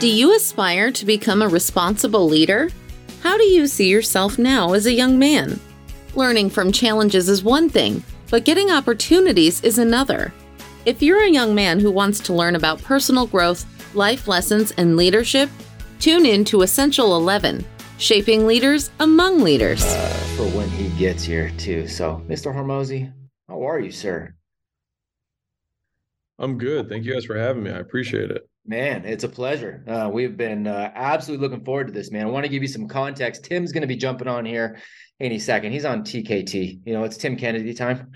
Do you aspire to become a responsible leader? How do you see yourself now as a young man? Learning from challenges is one thing, but getting opportunities is another. If you're a young man who wants to learn about personal growth, life lessons, and leadership, tune in to Essential 11 Shaping Leaders Among Leaders. Uh, for when he gets here, too. So, Mr. Hormozi, how are you, sir? I'm good. Thank you guys for having me. I appreciate it. Man, it's a pleasure. Uh, we've been uh, absolutely looking forward to this, man. I want to give you some context. Tim's going to be jumping on here any second. He's on TKT. You know, it's Tim Kennedy time,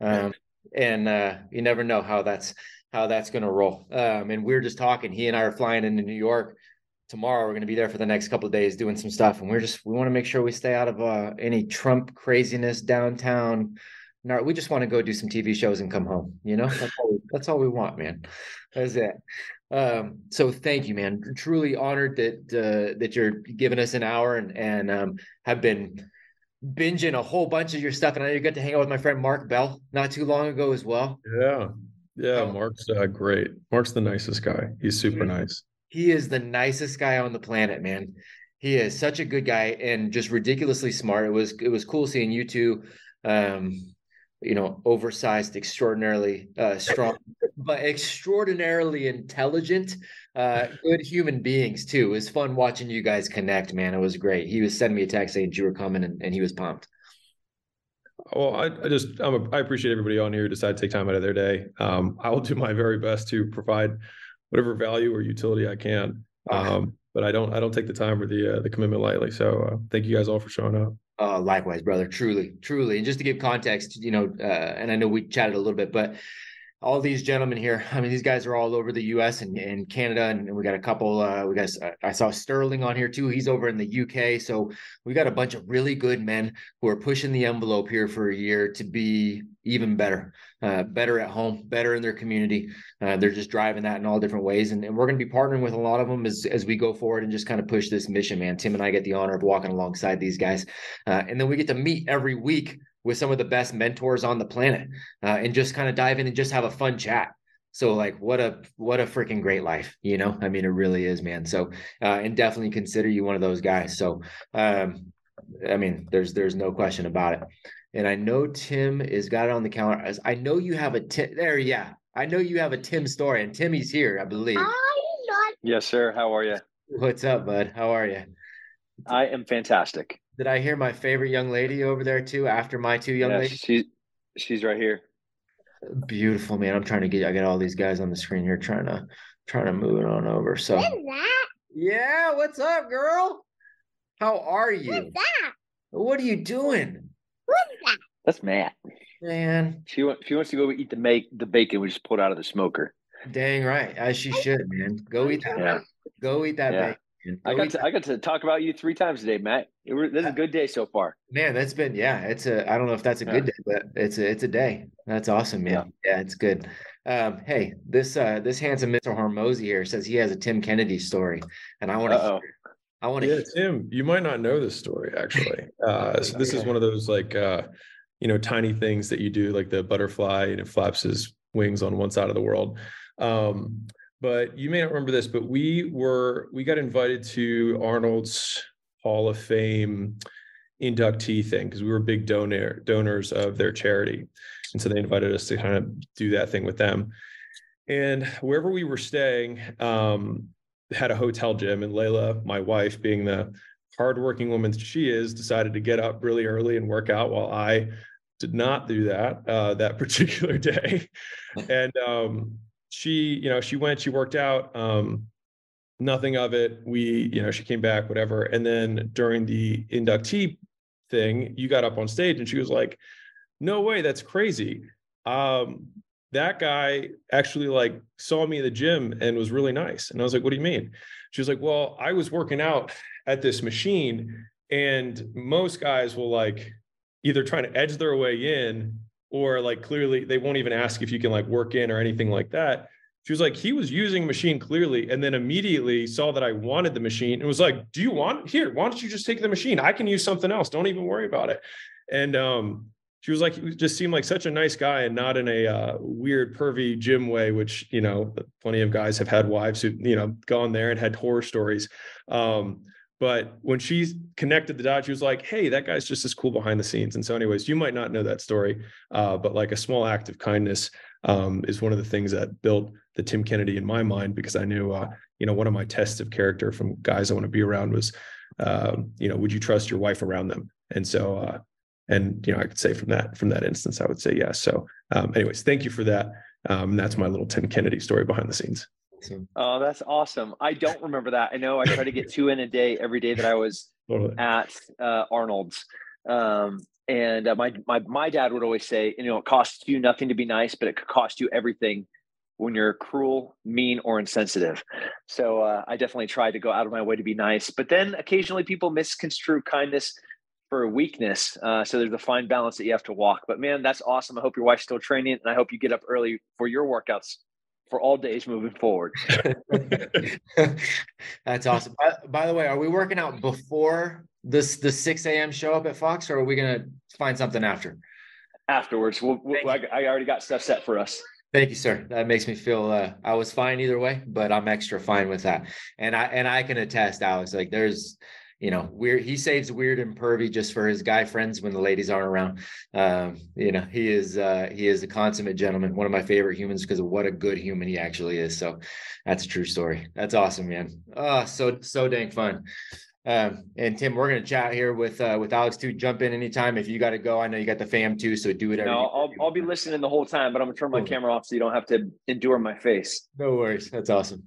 um, and uh, you never know how that's how that's going to roll. Um, and we are just talking. He and I are flying into New York tomorrow. We're going to be there for the next couple of days doing some stuff, and we're just we want to make sure we stay out of uh, any Trump craziness downtown no, we just want to go do some TV shows and come home. You know, that's all we, that's all we want, man. That's it. Um, so thank you, man. Truly honored that uh, that you're giving us an hour and and um, have been binging a whole bunch of your stuff. And I got to hang out with my friend Mark Bell not too long ago as well. Yeah, yeah. Oh. Mark's uh, great. Mark's the nicest guy. He's super nice. He is the nicest guy on the planet, man. He is such a good guy and just ridiculously smart. It was it was cool seeing you two um, you know, oversized, extraordinarily uh, strong, but extraordinarily intelligent, uh, good human beings too. It was fun watching you guys connect, man. It was great. He was sending me a text saying you were coming, and, and he was pumped. Well, I, I just I'm a, I appreciate everybody on here who decided to take time out of their day. Um, I will do my very best to provide whatever value or utility I can. Um, but I don't I don't take the time or the uh, the commitment lightly. So uh, thank you guys all for showing up. Uh, likewise, brother. Truly, truly. And just to give context, you know, uh, and I know we chatted a little bit, but all these gentlemen here, I mean, these guys are all over the U.S. and, and Canada, and we got a couple. Uh, we got I saw Sterling on here too. He's over in the UK, so we got a bunch of really good men who are pushing the envelope here for a year to be even better, uh, better at home, better in their community. Uh, they're just driving that in all different ways, and, and we're going to be partnering with a lot of them as as we go forward and just kind of push this mission. Man, Tim and I get the honor of walking alongside these guys, uh, and then we get to meet every week with some of the best mentors on the planet uh, and just kind of dive in and just have a fun chat. So like what a what a freaking great life you know? I mean it really is man. So uh, and definitely consider you one of those guys. So um i mean there's there's no question about it. And i know tim is got it on the calendar. As i know you have a tim there yeah. I know you have a tim story and timmy's here i believe. Yes sir. How are you what's up bud? How are you i am fantastic did I hear my favorite young lady over there too? After my two young ladies, she's she's right here. Beautiful man. I'm trying to get I got all these guys on the screen here trying to trying to move it on over. So yeah, what's up, girl? How are you? What's that? What are you doing? What's that? That's Matt. Man, she wants she wants to go eat the make the bacon we just pulled out of the smoker. Dang right, as she should, man. Go eat that. Yeah. Go eat that yeah. bacon. I got to I got to talk about you three times today, Matt. It, this is a good day so far. Man, that's been yeah. It's a I don't know if that's a good day, but it's a it's a day. That's awesome, man. Yeah, yeah it's good. Um, hey, this uh this handsome Mr. Hormozi here says he has a Tim Kennedy story, and I want to. I want to. Yeah, Tim, you might not know this story actually. Uh, so this is one of those like uh, you know tiny things that you do, like the butterfly, and it flaps his wings on one side of the world. Um, but you may not remember this, but we were we got invited to Arnold's Hall of Fame inductee thing because we were big donor donors of their charity, and so they invited us to kind of do that thing with them. And wherever we were staying, um, had a hotel gym, and Leila, my wife, being the hardworking woman she is, decided to get up really early and work out while I did not do that uh, that particular day. And um, she, you know, she went, she worked out, um, nothing of it. We, you know, she came back, whatever. And then during the inductee thing, you got up on stage and she was like, no way, that's crazy. Um, that guy actually like saw me in the gym and was really nice. And I was like, what do you mean? She was like, well, I was working out at this machine and most guys will like either trying to edge their way in or like clearly they won't even ask if you can like work in or anything like that. She was like, he was using machine clearly, and then immediately saw that I wanted the machine and was like, Do you want here? Why don't you just take the machine? I can use something else. Don't even worry about it. And um, she was like, he just seemed like such a nice guy and not in a uh, weird, pervy gym way, which, you know, plenty of guys have had wives who, you know, gone there and had horror stories. Um, but when she connected the dots, she was like, hey, that guy's just as cool behind the scenes. And so, anyways, you might not know that story, uh, but like a small act of kindness um, is one of the things that built the Tim Kennedy in my mind because I knew, uh, you know, one of my tests of character from guys I want to be around was, uh, you know, would you trust your wife around them? And so, uh, and you know i could say from that from that instance i would say yes so um, anyways thank you for that um, that's my little tim kennedy story behind the scenes oh that's awesome i don't remember that i know i try to get two in a day every day that i was totally. at uh, arnold's um, and uh, my, my my dad would always say you know it costs you nothing to be nice but it could cost you everything when you're cruel mean or insensitive so uh, i definitely tried to go out of my way to be nice but then occasionally people misconstrue kindness for weakness. Uh, so there's a fine balance that you have to walk. But man, that's awesome. I hope your wife's still training, and I hope you get up early for your workouts for all days moving forward. that's awesome. By, by, the way, are we working out before this the 6 a.m. show up at Fox, or are we gonna find something after? Afterwards, we'll, we'll, I, I already got stuff set for us. Thank you, sir. That makes me feel uh, I was fine either way, but I'm extra fine with that. And I and I can attest, Alex. Like there's you know, weird. He saves weird and pervy just for his guy friends when the ladies aren't around. Um, you know, he is uh, he is a consummate gentleman, one of my favorite humans because of what a good human he actually is. So that's a true story. That's awesome, man. Oh, so so dang fun. Um, and Tim, we're gonna chat here with uh, with Alex too. Jump in anytime if you got to go. I know you got the fam too, so do whatever. No, I'll I'll be listening the whole time, but I'm gonna turn my cool. camera off so you don't have to endure my face. No worries, that's awesome.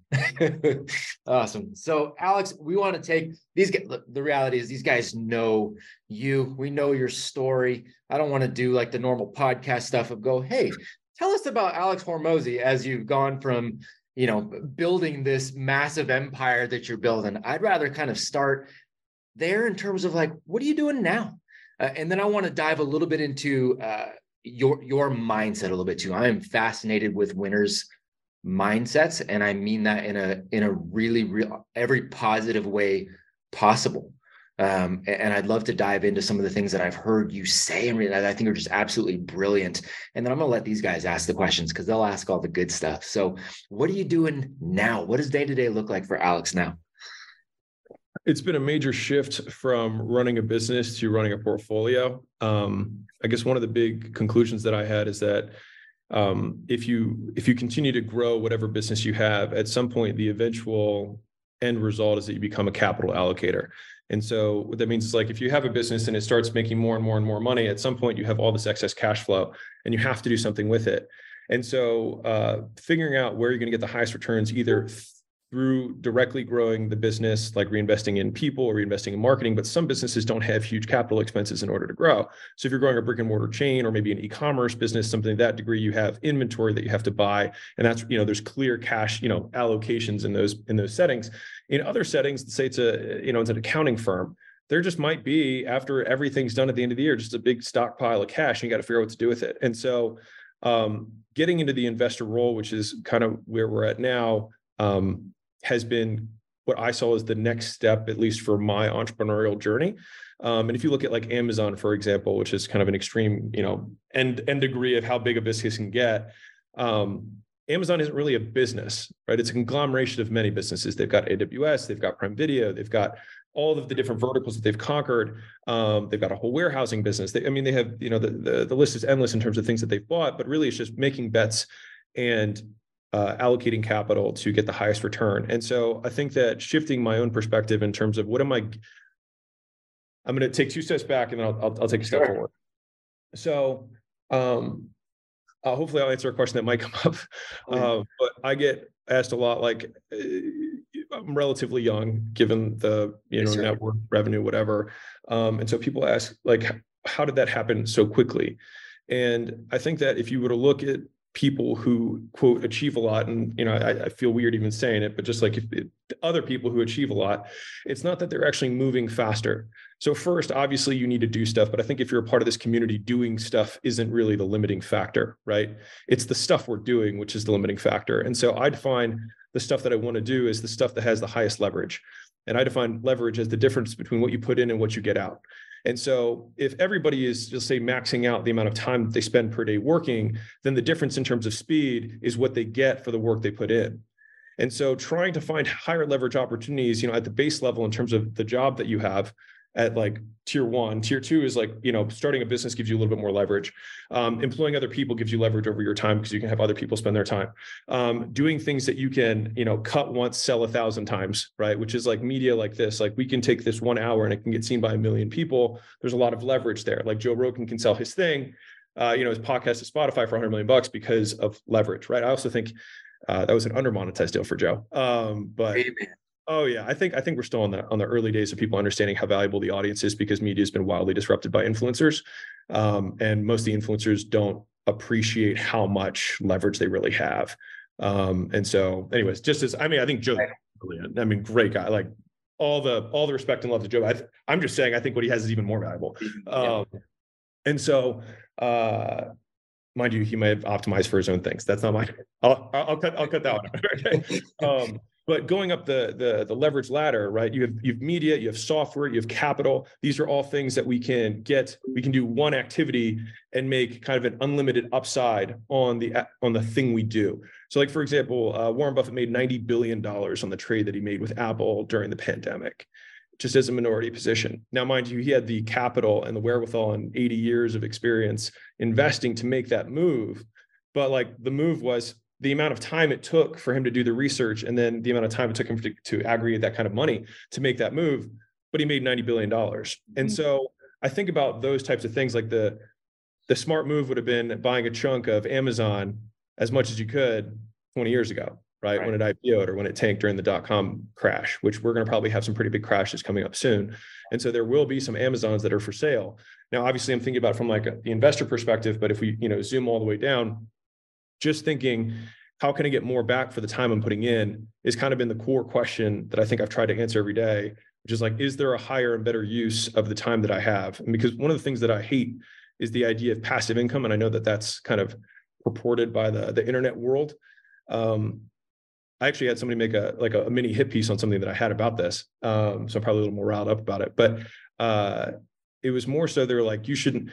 awesome. So Alex, we want to take these. The reality is these guys know you. We know your story. I don't want to do like the normal podcast stuff of go, hey, tell us about Alex Hormozi as you've gone from you know, building this massive empire that you're building. I'd rather kind of start there in terms of like, what are you doing now? Uh, and then I want to dive a little bit into uh, your your mindset a little bit too. I am fascinated with winners' mindsets, and I mean that in a in a really real every positive way possible. Um, and I'd love to dive into some of the things that I've heard you say and I think are just absolutely brilliant. And then I'm going to let these guys ask the questions because they'll ask all the good stuff. So, what are you doing now? What does day to day look like for Alex now? It's been a major shift from running a business to running a portfolio. Um, I guess one of the big conclusions that I had is that um, if you if you continue to grow whatever business you have, at some point the eventual end result is that you become a capital allocator. And so what that means is like if you have a business and it starts making more and more and more money, at some point you have all this excess cash flow and you have to do something with it. And so uh, figuring out where you're going to get the highest returns either through directly growing the business, like reinvesting in people or reinvesting in marketing. But some businesses don't have huge capital expenses in order to grow. So if you're growing a brick and mortar chain or maybe an e-commerce business, something to that degree, you have inventory that you have to buy, and that's you know there's clear cash you know allocations in those in those settings. In other settings, say it's a you know it's an accounting firm. There just might be after everything's done at the end of the year, just a big stockpile of cash, and you got to figure out what to do with it. And so, um, getting into the investor role, which is kind of where we're at now, um, has been what I saw as the next step, at least for my entrepreneurial journey. Um, and if you look at like Amazon, for example, which is kind of an extreme, you know, end end degree of how big a business can get, um, Amazon isn't really a business, right? It's a conglomeration of many businesses. They've got AWS, they've got Prime Video, they've got all of the different verticals that they've conquered. Um, they've got a whole warehousing business. They, I mean, they have, you know, the, the the list is endless in terms of things that they've bought, but really it's just making bets and uh, allocating capital to get the highest return. And so I think that shifting my own perspective in terms of what am I, I'm going to take two steps back and then I'll, I'll, I'll take a step sure. forward. So um, uh, hopefully I'll answer a question that might come up. Uh, but I get asked a lot, like uh, I'm relatively young, given the you know network revenue, whatever. Um, and so people ask, like, how did that happen so quickly? And I think that if you were to look at people who quote achieve a lot and you know I, I feel weird even saying it but just like it, other people who achieve a lot it's not that they're actually moving faster so first obviously you need to do stuff but i think if you're a part of this community doing stuff isn't really the limiting factor right it's the stuff we're doing which is the limiting factor and so i define the stuff that I want to do is the stuff that has the highest leverage. And I define leverage as the difference between what you put in and what you get out. And so if everybody is just say maxing out the amount of time that they spend per day working, then the difference in terms of speed is what they get for the work they put in. And so trying to find higher leverage opportunities, you know, at the base level in terms of the job that you have at like tier one. Tier two is like, you know, starting a business gives you a little bit more leverage. Um, employing other people gives you leverage over your time because you can have other people spend their time. Um, doing things that you can, you know, cut once, sell a thousand times, right? Which is like media like this. Like we can take this one hour and it can get seen by a million people. There's a lot of leverage there. Like Joe Rogan can sell his thing, uh, you know, his podcast to Spotify for 100 million bucks because of leverage, right? I also think uh, that was an under monetized deal for Joe. Um, but Amen. Oh yeah, I think I think we're still on the on the early days of people understanding how valuable the audience is because media has been wildly disrupted by influencers, um, and most of the influencers don't appreciate how much leverage they really have. Um, and so, anyways, just as I mean, I think Joe, brilliant. I mean, great guy. Like all the all the respect and love to Joe. I, am just saying, I think what he has is even more valuable. Um, yeah. And so, uh, mind you, he may have optimized for his own things. That's not mine. I'll, I'll cut I'll cut that one. um, but going up the, the the leverage ladder, right? You have you have media, you have software, you have capital. These are all things that we can get. We can do one activity and make kind of an unlimited upside on the on the thing we do. So, like for example, uh, Warren Buffett made ninety billion dollars on the trade that he made with Apple during the pandemic just as a minority position. Now, mind you, he had the capital and the wherewithal and 80 years of experience investing to make that move. But like the move was the amount of time it took for him to do the research and then the amount of time it took him to, to aggregate that kind of money to make that move. But he made $90 billion. Mm-hmm. And so I think about those types of things like the the smart move would have been buying a chunk of Amazon as much as you could 20 years ago right? right? When it IPO'd or when it tanked during the dot com crash, which we're going to probably have some pretty big crashes coming up soon. And so there will be some Amazons that are for sale. Now, obviously, I'm thinking about from like a, the investor perspective, but if we, you know, zoom all the way down, just thinking, how can I get more back for the time I'm putting in is kind of been the core question that I think I've tried to answer every day, which is like, is there a higher and better use of the time that I have? And because one of the things that I hate is the idea of passive income. And I know that that's kind of purported by the, the internet world. Um, I actually had somebody make a like a, a, mini hit piece on something that I had about this. Um, so I'm probably a little more riled up about it. But uh, it was more so they were like, you shouldn't.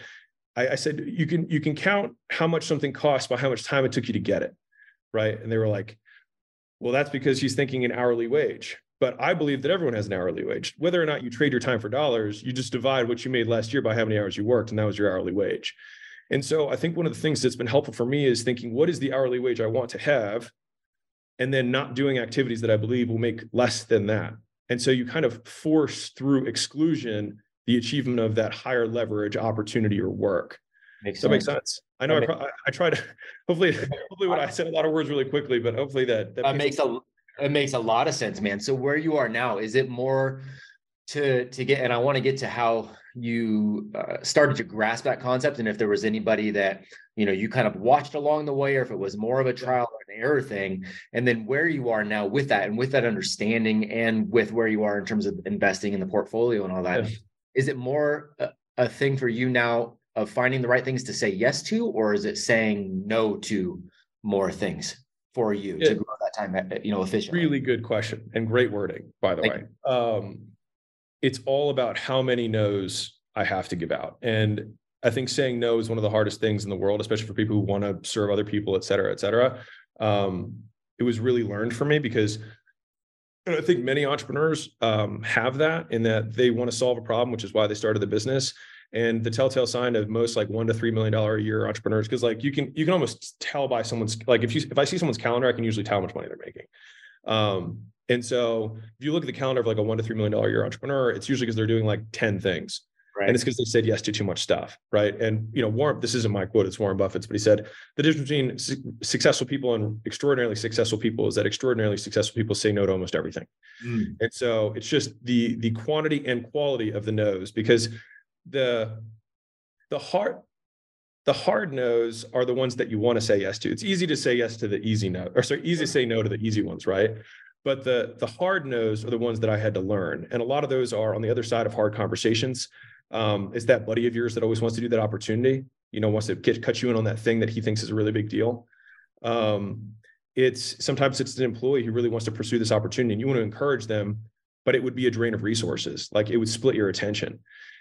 I, I, said you can you can count how much something costs by how much time it took you to get it, right? And they were like, well, that's because he's thinking an hourly wage. But I believe that everyone has an hourly wage. Whether or not you trade your time for dollars, you just divide what you made last year by how many hours you worked, and that was your hourly wage. And so I think one of the things that's been helpful for me is thinking, what is the hourly wage I want to have? and then not doing activities that I believe will make less than that. And so you kind of force through exclusion the achievement of that higher leverage opportunity or work. Makes that makes sense. I know I, pro- I, try to hopefully hopefully what I said a lot of words really quickly, but hopefully that that makes a it makes a lot of sense, man. So where you are now, is it more to to get and I want to get to how you uh, started to grasp that concept and if there was anybody that you know you kind of watched along the way or if it was more of a trial and error thing and then where you are now with that and with that understanding and with where you are in terms of investing in the portfolio and all that, yeah. Is it more a, a thing for you now of finding the right things to say yes to or is it saying no to more things for you yeah. to grow that time you know efficiently really good question and great wording by the Thank way um it's all about how many no's I have to give out. And I think saying no is one of the hardest things in the world, especially for people who want to serve other people, et cetera, et cetera. Um, it was really learned for me because I think many entrepreneurs um, have that in that they want to solve a problem, which is why they started the business. And the telltale sign of most like one to three million dollar a year entrepreneurs, because like you can you can almost tell by someone's like if you if I see someone's calendar, I can usually tell how much money they're making. Um, and so if you look at the calendar of like a one to three million dollar a year entrepreneur, it's usually because they're doing like 10 things. Right. And it's because they said yes to too much stuff. Right. And you know, Warren, this isn't my quote, it's Warren Buffett's, but he said the difference between su- successful people and extraordinarily successful people is that extraordinarily successful people say no to almost everything. Mm. And so it's just the the quantity and quality of the no's because the the hard the hard no's are the ones that you want to say yes to. It's easy to say yes to the easy no, or sorry, easy to say no to the easy ones, right? but the the hard no's are the ones that I had to learn, and a lot of those are on the other side of hard conversations. Um, is that buddy of yours that always wants to do that opportunity? You know, wants to get cut you in on that thing that he thinks is a really big deal. Um, it's sometimes it's an employee who really wants to pursue this opportunity and you want to encourage them, but it would be a drain of resources. Like it would split your attention.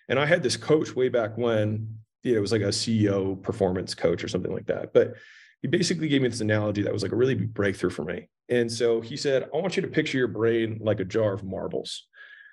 And I had this coach way back when, you know, it was like a CEO performance coach or something like that. But he basically gave me this analogy that was like a really big breakthrough for me. And so he said, I want you to picture your brain like a jar of marbles.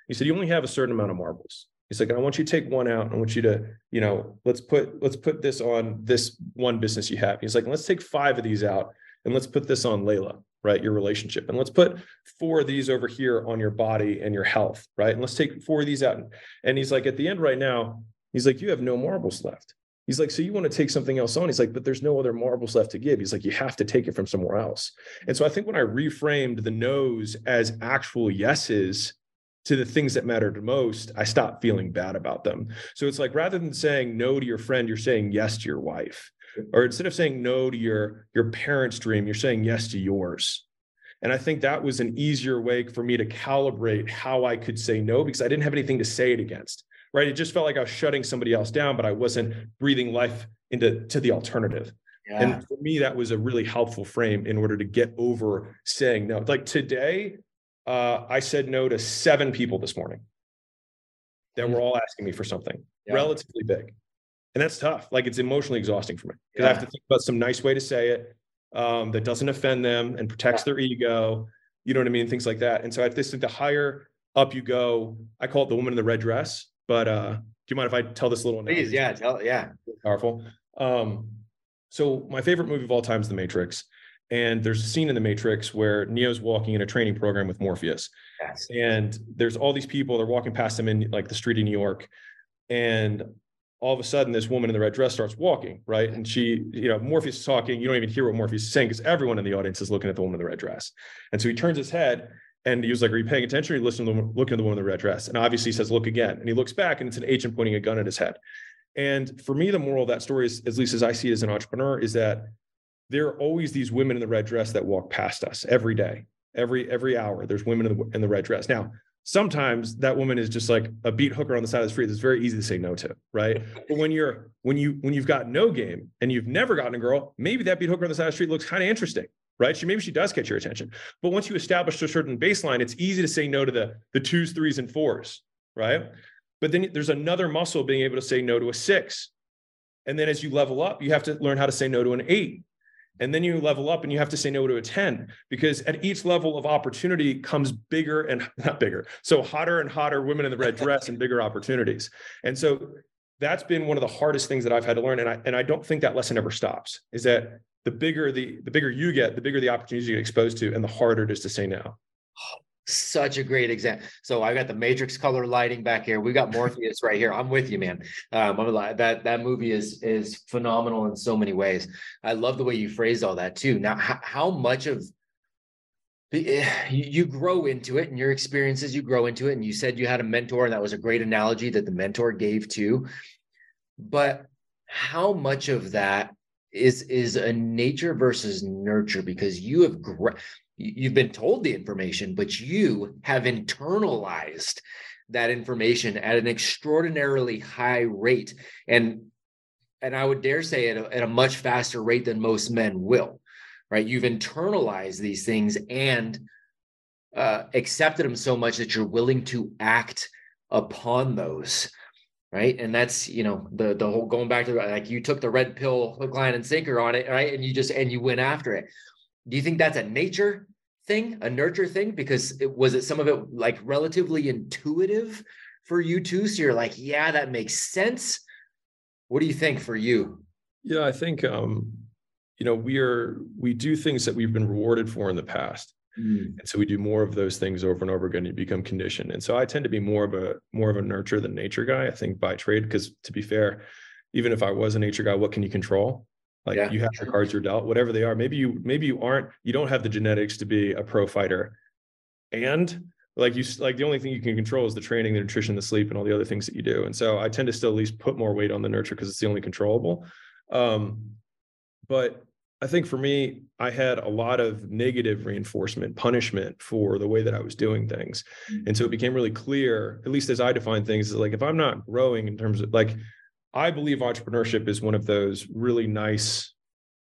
He said, you only have a certain amount of marbles. He's like, I want you to take one out. And I want you to, you know, let's put let's put this on this one business you have. He's like, let's take five of these out and let's put this on Leila, right? Your relationship. And let's put four of these over here on your body and your health, right? And let's take four of these out. And he's like, at the end right now, he's like, you have no marbles left. He's like, so you want to take something else on? He's like, but there's no other marbles left to give. He's like, you have to take it from somewhere else. And so I think when I reframed the no's as actual yeses, to the things that mattered most, I stopped feeling bad about them. So it's like rather than saying no to your friend, you're saying yes to your wife. Or instead of saying no to your your parents' dream, you're saying yes to yours. And I think that was an easier way for me to calibrate how I could say no because I didn't have anything to say it against. Right. It just felt like I was shutting somebody else down, but I wasn't breathing life into to the alternative. Yeah. And for me, that was a really helpful frame in order to get over saying no. Like today, uh, I said no to seven people this morning that were all asking me for something yeah. relatively big. And that's tough. Like it's emotionally exhausting for me because yeah. I have to think about some nice way to say it um, that doesn't offend them and protects yeah. their ego. You know what I mean? Things like that. And so I just think the higher up you go, I call it the woman in the red dress. But uh, do you mind if I tell this little? Please, yeah, tell yeah. Powerful. Um, so my favorite movie of all time is The Matrix. And there's a scene in the Matrix where Neo's walking in a training program with Morpheus. Yes. And there's all these people, they're walking past him in like the street in New York. And all of a sudden, this woman in the red dress starts walking, right? And she, you know, Morpheus is talking. You don't even hear what Morpheus is saying because everyone in the audience is looking at the woman in the red dress. And so he turns his head and he was like, Are you paying attention? Or you listen to the, looking at the woman in the red dress. And obviously he says, Look again. And he looks back and it's an agent pointing a gun at his head. And for me, the moral of that story is, at least as I see it as an entrepreneur, is that there are always these women in the red dress that walk past us every day, every every hour. There's women in the, in the red dress. Now, sometimes that woman is just like a beat hooker on the side of the street that's very easy to say no to, right? But when you're when you when you've got no game and you've never gotten a girl, maybe that beat hooker on the side of the street looks kind of interesting, right? She maybe she does catch your attention. But once you establish a certain baseline, it's easy to say no to the the twos, threes, and fours, right? But then there's another muscle being able to say no to a six. And then as you level up, you have to learn how to say no to an eight and then you level up and you have to say no to a 10 because at each level of opportunity comes bigger and not bigger. So hotter and hotter women in the red dress and bigger opportunities. And so that's been one of the hardest things that I've had to learn. And I, and I don't think that lesson ever stops is that the bigger the, the bigger you get, the bigger the opportunities you get exposed to and the harder it is to say no oh, such a great example. So I got the Matrix color lighting back here. We got Morpheus right here. I'm with you, man. Um, that that movie is is phenomenal in so many ways. I love the way you phrased all that too. Now, how, how much of eh, you grow into it and your experiences you grow into it and you said you had a mentor and that was a great analogy that the mentor gave too but how much of that is is a nature versus nurture because you have you've been told the information, but you have internalized that information at an extraordinarily high rate. And and I would dare say at a, at a much faster rate than most men will, right? You've internalized these things and uh, accepted them so much that you're willing to act upon those right and that's you know the the whole going back to like you took the red pill hook line and sinker on it right and you just and you went after it do you think that's a nature thing, a nurture thing? Because it was it some of it like relatively intuitive for you too? So you're like, yeah, that makes sense. What do you think for you? Yeah, I think um, you know, we are we do things that we've been rewarded for in the past. Mm. And so we do more of those things over and over again. You become conditioned. And so I tend to be more of a more of a nurture than nature guy, I think, by trade. Because to be fair, even if I was a nature guy, what can you control? Like yeah. you have the cards you're dealt, whatever they are. Maybe you maybe you aren't, you don't have the genetics to be a pro fighter. And like you like the only thing you can control is the training, the nutrition, the sleep, and all the other things that you do. And so I tend to still at least put more weight on the nurture because it's the only controllable. Um, but I think for me, I had a lot of negative reinforcement, punishment for the way that I was doing things. And so it became really clear, at least as I define things, is like if I'm not growing in terms of like I believe entrepreneurship is one of those really nice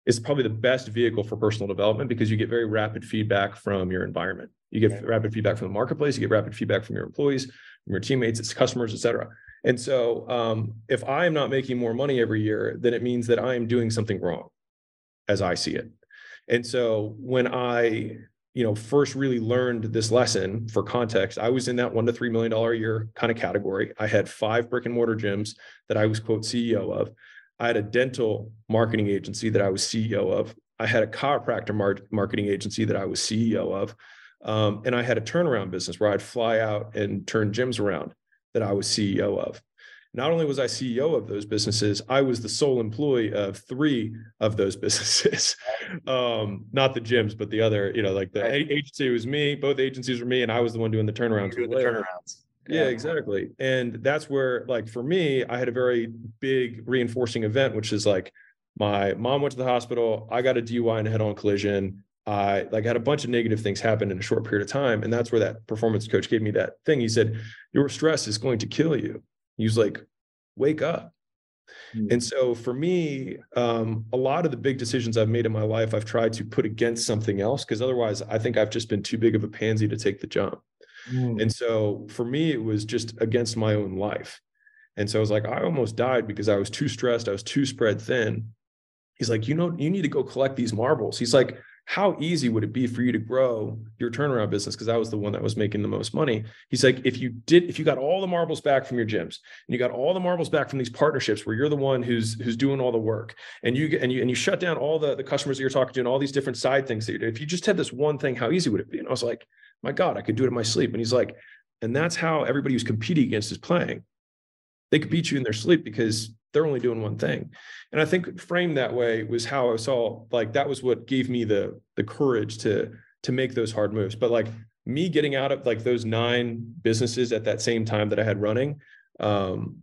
it's probably the best vehicle for personal development because you get very rapid feedback from your environment. You get rapid feedback from the marketplace. You get rapid feedback from your employees, from your teammates, its customers, et cetera. And so, um, if I am not making more money every year, then it means that I am doing something wrong, as I see it. And so, when I you know first really learned this lesson for context i was in that one to three million dollar a year kind of category. I had five brick and mortar gyms that i was quote ceo of. I had a dental marketing agency that i was ceo of. I had a chiropractor mar- marketing agency that i was ceo of. Um, and i had a turnaround business where i'd fly out and turn gyms around that i was ceo of not only was I CEO of those businesses, I was the sole employee of three of those businesses. um, not the gyms, but the other, you know, like the right. agency was me, both agencies were me, and I was the one doing the turnarounds. Doing the turnarounds. Yeah, yeah, exactly. And that's where, like, for me, I had a very big reinforcing event, which is like my mom went to the hospital. I got a DUI and a head-on collision. I like had a bunch of negative things happen in a short period of time. And that's where that performance coach gave me that thing. He said, Your stress is going to kill you. He was like, wake up. Mm-hmm. And so for me, um, a lot of the big decisions I've made in my life, I've tried to put against something else because otherwise I think I've just been too big of a pansy to take the jump. Mm-hmm. And so for me, it was just against my own life. And so I was like, I almost died because I was too stressed. I was too spread thin. He's like, you know, you need to go collect these marbles. He's like, how easy would it be for you to grow your turnaround business? Because that was the one that was making the most money. He's like, if you did, if you got all the marbles back from your gyms and you got all the marbles back from these partnerships where you're the one who's who's doing all the work and you and you and you shut down all the, the customers that you're talking to and all these different side things that you do, if you just had this one thing, how easy would it be? And I was like, my God, I could do it in my sleep. And he's like, and that's how everybody who's competing against is playing. They could beat you in their sleep because they're only doing one thing. And i think framed that way was how i saw like that was what gave me the the courage to to make those hard moves. But like me getting out of like those nine businesses at that same time that i had running um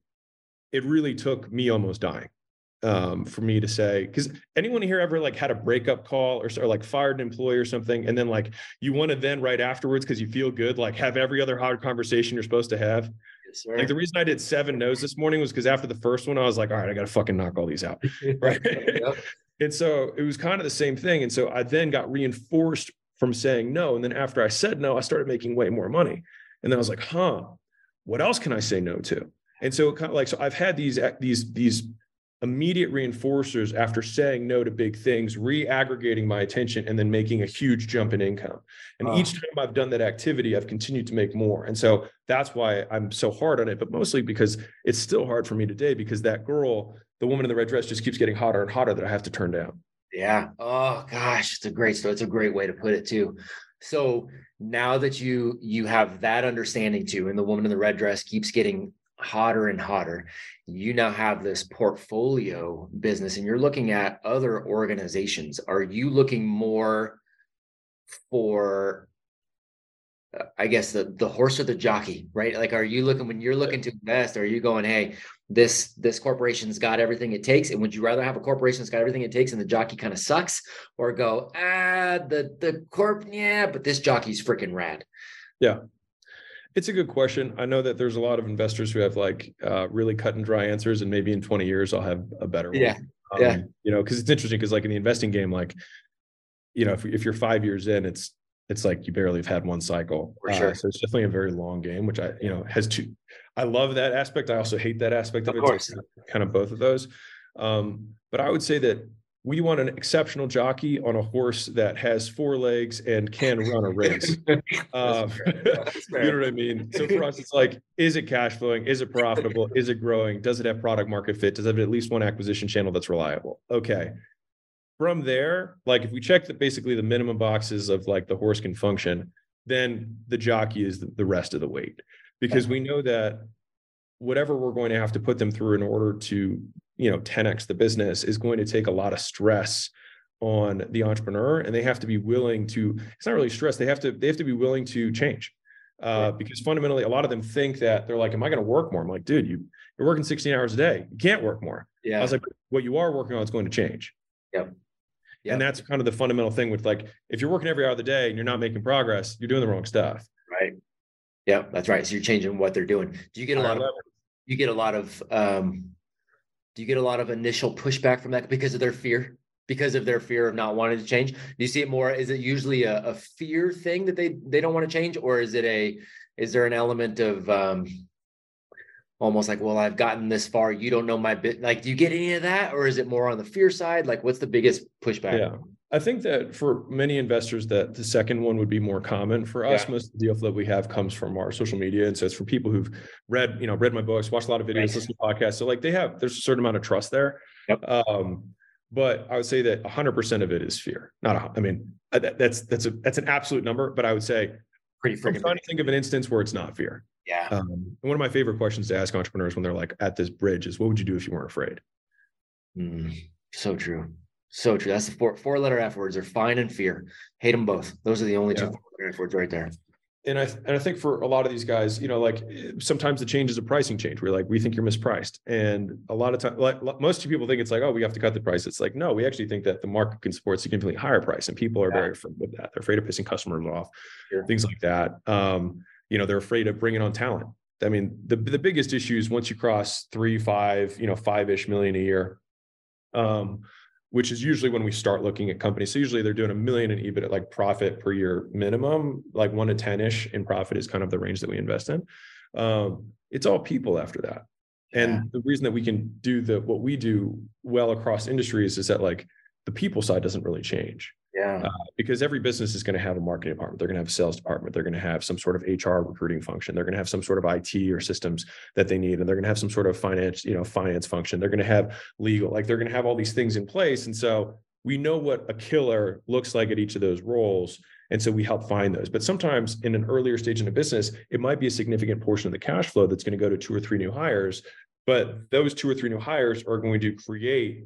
it really took me almost dying um, for me to say because anyone here ever like had a breakup call or, or like fired an employee or something and then like you want to then right afterwards because you feel good like have every other hard conversation you're supposed to have yes, like the reason I did seven no's this morning was because after the first one, I was like, all right, I got to fucking knock all these out. Right. yep. And so it was kind of the same thing. And so I then got reinforced from saying no. And then after I said no, I started making way more money. And then I was like, huh, what else can I say no to? And so it kind of like, so I've had these, these, these immediate reinforcers after saying no to big things, re-aggregating my attention, and then making a huge jump in income. And wow. each time I've done that activity, I've continued to make more. And so that's why I'm so hard on it, but mostly because it's still hard for me today because that girl, the woman in the red dress, just keeps getting hotter and hotter that I have to turn down. Yeah. Oh gosh, it's a great story. It's a great way to put it too. So now that you you have that understanding too, and the woman in the red dress keeps getting hotter and hotter. You now have this portfolio business and you're looking at other organizations. Are you looking more for uh, I guess the the horse or the jockey, right? Like are you looking when you're looking to invest, are you going, hey, this this corporation's got everything it takes? And would you rather have a corporation that's got everything it takes and the jockey kind of sucks, or go, ah, the the corp, yeah, but this jockey's freaking rad? Yeah. It's a good question. I know that there's a lot of investors who have like uh, really cut and dry answers, and maybe in 20 years I'll have a better one. Yeah. Um, yeah. You know, because it's interesting because like in the investing game, like, you know, if, if you're five years in, it's it's like you barely have had one cycle. For sure. Uh, so it's definitely a very long game, which I, you know, has two. I love that aspect. I also hate that aspect of, of it. Course. Kind of both of those. Um, but I would say that we want an exceptional jockey on a horse that has four legs and can run a race. um, you know what I mean? So for us, it's like, is it cash flowing? Is it profitable? Is it growing? Does it have product market fit? Does it have at least one acquisition channel that's reliable? Okay. From there, like if we check the basically the minimum boxes of like the horse can function, then the jockey is the, the rest of the weight because we know that whatever we're going to have to put them through in order to you know 10x the business is going to take a lot of stress on the entrepreneur and they have to be willing to it's not really stress they have to they have to be willing to change. Uh, because fundamentally a lot of them think that they're like am i going to work more? I'm like dude you you're working 16 hours a day. You can't work more. Yeah. i was like what you are working on is going to change. Yep. yep. and that's kind of the fundamental thing with like if you're working every hour of the day and you're not making progress you're doing the wrong stuff. Right. Yeah that's right. So you're changing what they're doing. Do you get a lot of you get a lot of um do you get a lot of initial pushback from that because of their fear because of their fear of not wanting to change? Do you see it more? Is it usually a, a fear thing that they they don't want to change, or is it a is there an element of um, almost like, well, I've gotten this far, you don't know my bit. Like, do you get any of that, or is it more on the fear side? Like, what's the biggest pushback? Yeah. I think that for many investors, that the second one would be more common. For us, yeah. most of the deal flow that we have comes from our social media, and so it's for people who've read, you know, read my books, watched a lot of videos, right. listened to podcasts. So like they have, there's a certain amount of trust there. Yep. Um, but I would say that 100% of it is fear. Not, a, I mean, uh, that's that's a that's an absolute number, but I would say pretty freaking. I'm trying to think of an instance where it's not fear. Yeah. Um, one of my favorite questions to ask entrepreneurs when they're like at this bridge is, "What would you do if you weren't afraid?" Mm, so true. So true. That's the four four letter F words are fine and fear. Hate them both. Those are the only yeah. two four letter F words right there and I and I think for a lot of these guys, you know, like sometimes the change is a pricing change. We're like, we think you're mispriced, and a lot of time, like most people think it's like, oh, we have to cut the price. It's like, no, we actually think that the market can support significantly higher price, and people are yeah. very afraid of that. They're afraid of pissing customers off, sure. things like that. Um, you know, they're afraid of bringing on talent. I mean, the the biggest issue is once you cross three, five, you know, five ish million a year. Um, which is usually when we start looking at companies. So usually they're doing a million in EBIT like profit per year minimum, like one to 10 ish in profit is kind of the range that we invest in. Um, it's all people after that. And yeah. the reason that we can do the what we do well across industries is that like the people side doesn't really change. Yeah. Uh, because every business is going to have a marketing department. They're going to have a sales department. They're going to have some sort of HR recruiting function. They're going to have some sort of IT or systems that they need. And they're going to have some sort of finance, you know, finance function. They're going to have legal, like they're going to have all these things in place. And so we know what a killer looks like at each of those roles. And so we help find those. But sometimes in an earlier stage in a business, it might be a significant portion of the cash flow that's going to go to two or three new hires. But those two or three new hires are going to create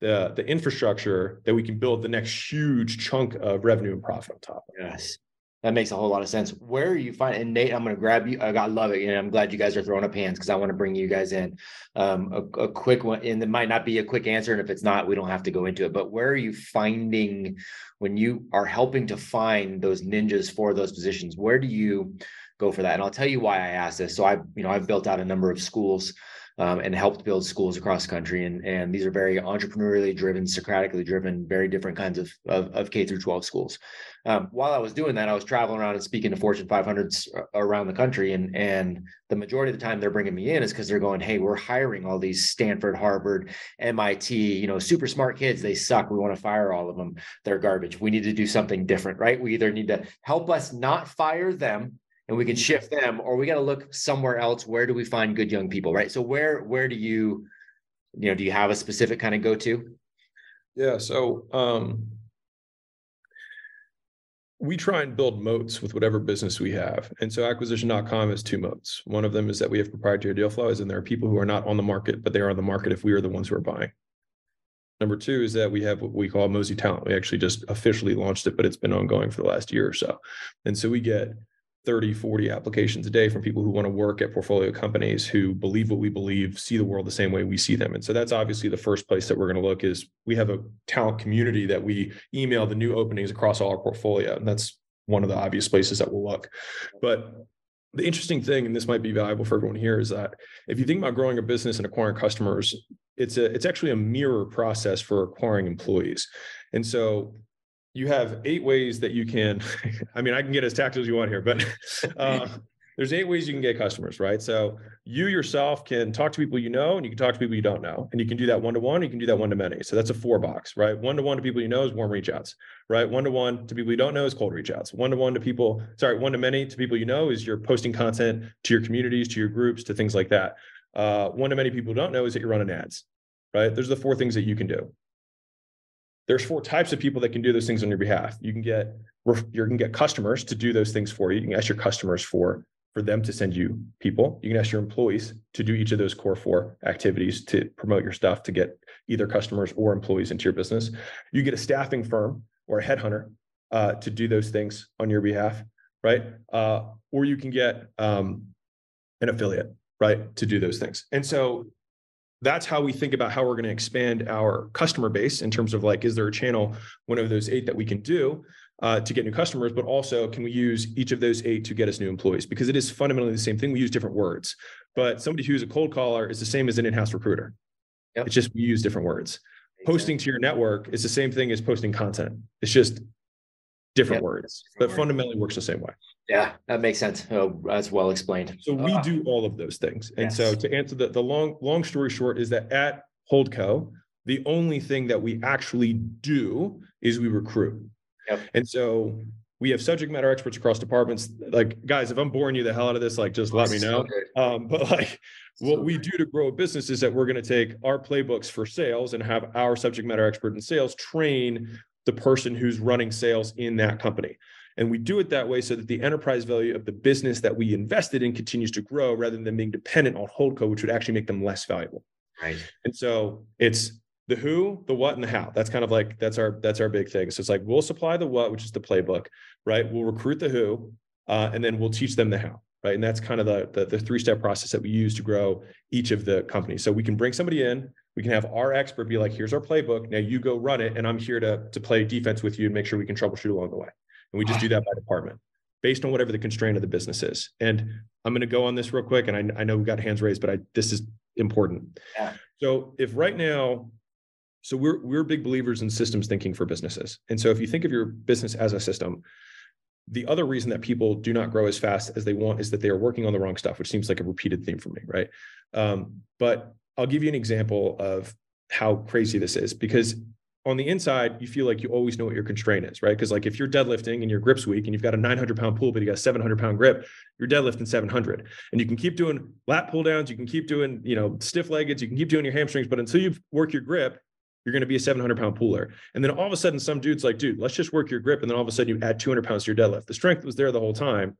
the the infrastructure that we can build the next huge chunk of revenue and profit on top. Of. Yes. That makes a whole lot of sense. Where are you finding and Nate, I'm going to grab you. I love it. And I'm glad you guys are throwing up hands because I want to bring you guys in. Um, a, a, quick one, and it might not be a quick answer. And if it's not, we don't have to go into it. But where are you finding when you are helping to find those ninjas for those positions? Where do you go for that? And I'll tell you why I asked this. So I, you know, I've built out a number of schools um, and helped build schools across the country. And, and these are very entrepreneurially driven, Socratically driven, very different kinds of, of, of K through 12 schools. Um, while I was doing that, I was traveling around and speaking to Fortune 500s around the country. And, and the majority of the time they're bringing me in is because they're going, Hey, we're hiring all these Stanford, Harvard, MIT, you know, super smart kids. They suck. We want to fire all of them. They're garbage. We need to do something different, right? We either need to help us not fire them and we can shift them or we got to look somewhere else where do we find good young people right so where where do you you know do you have a specific kind of go to yeah so um we try and build moats with whatever business we have. And so acquisition.com has two moats. One of them is that we have proprietary deal flows and there are people who are not on the market, but they are on the market if we are the ones who are buying. Number two is that we have what we call Mozi Talent. We actually just officially launched it, but it's been ongoing for the last year or so. And so we get 30, 40 applications a day from people who want to work at portfolio companies who believe what we believe, see the world the same way we see them. And so that's obviously the first place that we're going to look is we have a talent community that we email the new openings across all our portfolio. And that's one of the obvious places that we'll look. But the interesting thing, and this might be valuable for everyone here, is that if you think about growing a business and acquiring customers, it's a it's actually a mirror process for acquiring employees. And so you have eight ways that you can i mean i can get as tactical as you want here but uh, there's eight ways you can get customers right? So you yourself can talk to people you know and you can talk to people you don't know and you can do that one to one you can do that one to many so that's a four box right? One to one to people you know is warm reach outs right? One to one to people you don't know is cold reach outs. One to one to people sorry one to many to people you know is you're posting content to your communities to your groups to things like that. Uh, one to many people don't know is that you're running ads right? There's the four things that you can do there's four types of people that can do those things on your behalf. You can get you can get customers to do those things for you. You can ask your customers for for them to send you people. You can ask your employees to do each of those core four activities to promote your stuff to get either customers or employees into your business. You get a staffing firm or a headhunter uh, to do those things on your behalf, right? Uh, or you can get um, an affiliate, right, to do those things. And so that's how we think about how we're going to expand our customer base in terms of like, is there a channel, one of those eight that we can do uh, to get new customers, but also can we use each of those eight to get us new employees? Because it is fundamentally the same thing. We use different words, but somebody who's a cold caller is the same as an in-house recruiter. Yep. It's just we use different words. posting to your network is the same thing as posting content. It's just different yep. words, different but fundamentally works the same way. Yeah, that makes sense. Oh, that's well explained. So we uh, do all of those things. And yes. so to answer the, the long, long story short is that at Holdco, the only thing that we actually do is we recruit. Yep. And so we have subject matter experts across departments. Like, guys, if I'm boring you the hell out of this, like, just let me know. Um, but like, what we do to grow a business is that we're going to take our playbooks for sales and have our subject matter expert in sales train the person who's running sales in that company. And we do it that way so that the enterprise value of the business that we invested in continues to grow rather than being dependent on Holdco, which would actually make them less valuable. Right. And so it's the who, the what, and the how. That's kind of like that's our that's our big thing. So it's like we'll supply the what, which is the playbook, right? We'll recruit the who, uh, and then we'll teach them the how right? And that's kind of the, the, the three step process that we use to grow each of the companies. So we can bring somebody in, we can have our expert be like, here's our playbook. Now you go run it, and I'm here to to play defense with you and make sure we can troubleshoot along the way. And we just do that by department based on whatever the constraint of the business is. And I'm going to go on this real quick. And I, I know we've got hands raised, but I this is important. Yeah. So if right now, so we're we're big believers in systems thinking for businesses. And so if you think of your business as a system, the other reason that people do not grow as fast as they want is that they are working on the wrong stuff, which seems like a repeated theme for me, right? Um, but I'll give you an example of how crazy this is because on the inside, you feel like you always know what your constraint is, right? Because like if you're deadlifting and your grip's weak and you've got a 900 pound pull, but you got a 700 pound grip, you're deadlifting 700, and you can keep doing lat pull downs, you can keep doing you know stiff leggeds, you can keep doing your hamstrings, but until you work your grip, you're going to be a 700 pound puller. And then all of a sudden, some dude's like, dude, let's just work your grip. And then all of a sudden, you add 200 pounds to your deadlift. The strength was there the whole time,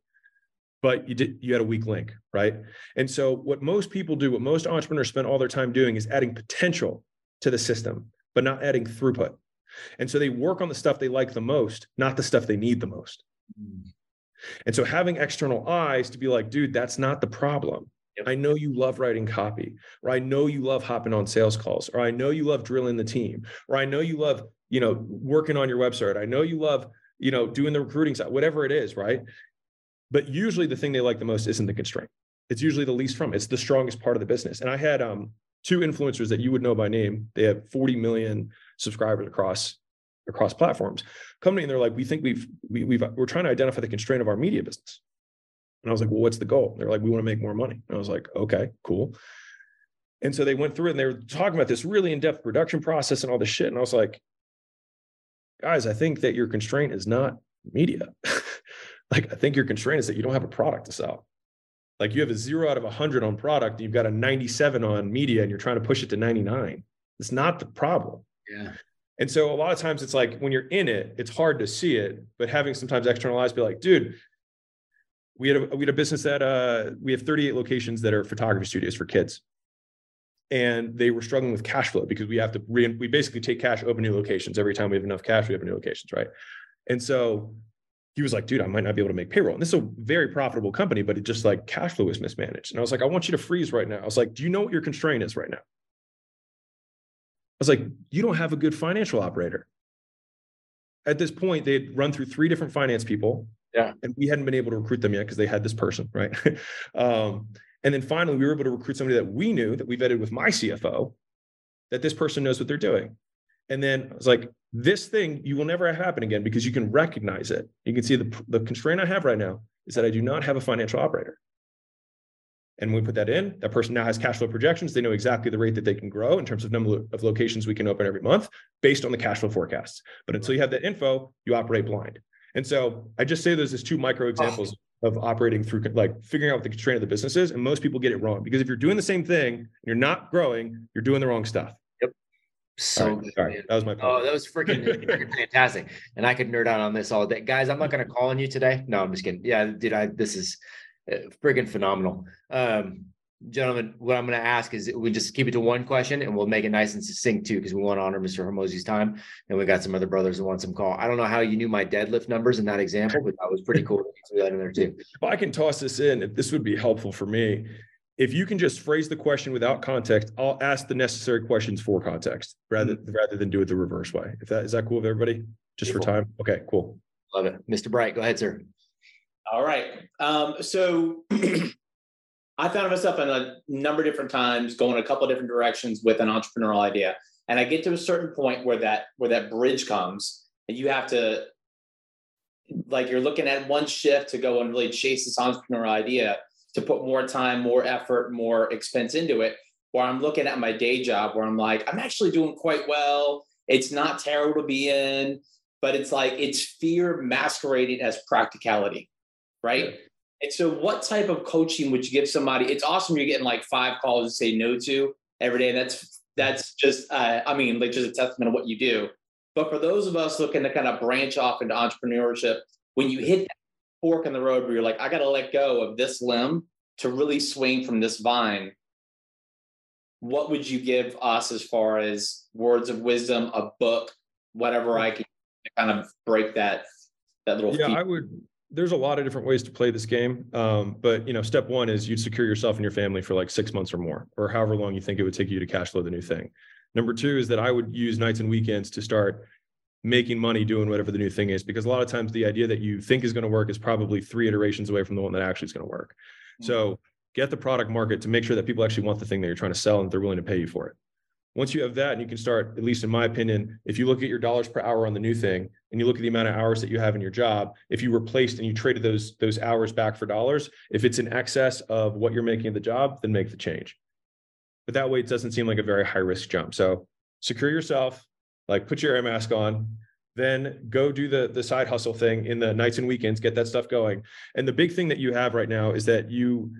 but you did you had a weak link, right? And so, what most people do, what most entrepreneurs spend all their time doing, is adding potential to the system, but not adding throughput. And so they work on the stuff they like the most, not the stuff they need the most. Mm. And so having external eyes to be like, dude, that's not the problem. I know you love writing copy, or I know you love hopping on sales calls, or I know you love drilling the team, or I know you love, you know, working on your website. I know you love, you know, doing the recruiting side, whatever it is, right? But usually the thing they like the most isn't the constraint. It's usually the least from. It's the strongest part of the business. And I had um, two influencers that you would know by name. They have 40 million subscribers across across platforms. Come to me and they're like, we think we've we, we've we're trying to identify the constraint of our media business. And I was like, well, what's the goal? They're like, we want to make more money. And I was like, okay, cool. And so they went through it and they were talking about this really in-depth production process and all this shit. And I was like, guys, I think that your constraint is not media. like, I think your constraint is that you don't have a product to sell. Like you have a zero out of a hundred on product, and you've got a 97 on media, and you're trying to push it to 99. It's not the problem. Yeah. And so a lot of times it's like when you're in it, it's hard to see it, but having sometimes external eyes be like, dude, we had a, we had a business that uh, we have 38 locations that are photography studios for kids and they were struggling with cash flow because we have to re- we basically take cash open new locations every time we have enough cash we open new locations right and so he was like dude i might not be able to make payroll and this is a very profitable company but it just like cash flow is mismanaged and i was like i want you to freeze right now i was like do you know what your constraint is right now i was like you don't have a good financial operator at this point they'd run through three different finance people yeah. And we hadn't been able to recruit them yet because they had this person, right? um, and then finally, we were able to recruit somebody that we knew that we vetted with my CFO, that this person knows what they're doing. And then I was like, this thing you will never happen again because you can recognize it. You can see the, the constraint I have right now is that I do not have a financial operator. And when we put that in, that person now has cash flow projections. They know exactly the rate that they can grow in terms of number of locations we can open every month based on the cash flow forecasts. But until you have that info, you operate blind. And so I just say those as two micro examples of operating through like figuring out what the constraint of the business is. And most people get it wrong because if you're doing the same thing and you're not growing, you're doing the wrong stuff. Yep. So right, sorry, that was my point. Oh, that was freaking fantastic. And I could nerd out on this all day. Guys, I'm not gonna call on you today. No, I'm just kidding. Yeah, dude, I this is uh, freaking phenomenal. Um gentlemen, what I'm going to ask is we just keep it to one question and we'll make it nice and succinct too, because we want to honor Mr. Hormozi's time. And we got some other brothers who want some call. I don't know how you knew my deadlift numbers in that example, but that was pretty cool to that in there too. Well, I can toss this in if this would be helpful for me. If you can just phrase the question without context, I'll ask the necessary questions for context rather, mm-hmm. rather than do it the reverse way. If that is that cool with everybody? Just Beautiful. for time. Okay, cool. Love it. Mr. Bright, go ahead, sir. All right. Um, so I found myself in a number of different times going a couple of different directions with an entrepreneurial idea. and I get to a certain point where that where that bridge comes, and you have to like you're looking at one shift to go and really chase this entrepreneur idea to put more time, more effort, more expense into it. Where I'm looking at my day job where I'm like, I'm actually doing quite well. It's not terrible to be in, but it's like it's fear masquerading as practicality, right? And so, what type of coaching would you give somebody? It's awesome you're getting like five calls to say no to every day. That's that's just, uh, I mean, like just a testament of what you do. But for those of us looking to kind of branch off into entrepreneurship, when you hit that fork in the road where you're like, I got to let go of this limb to really swing from this vine, what would you give us as far as words of wisdom, a book, whatever I can kind of break that that little? Yeah, I would there's a lot of different ways to play this game. Um, but you know, step one is you'd secure yourself and your family for like six months or more, or however long you think it would take you to cash flow the new thing. Number two is that I would use nights and weekends to start making money doing whatever the new thing is, because a lot of times the idea that you think is going to work is probably three iterations away from the one that actually is going to work. Mm-hmm. So get the product market to make sure that people actually want the thing that you're trying to sell and they're willing to pay you for it. Once you have that, and you can start, at least in my opinion, if you look at your dollars per hour on the new thing, and you look at the amount of hours that you have in your job, if you replaced and you traded those those hours back for dollars, if it's in excess of what you're making in the job, then make the change. But that way, it doesn't seem like a very high risk jump. So secure yourself, like put your air mask on, then go do the the side hustle thing in the nights and weekends, get that stuff going. And the big thing that you have right now is that you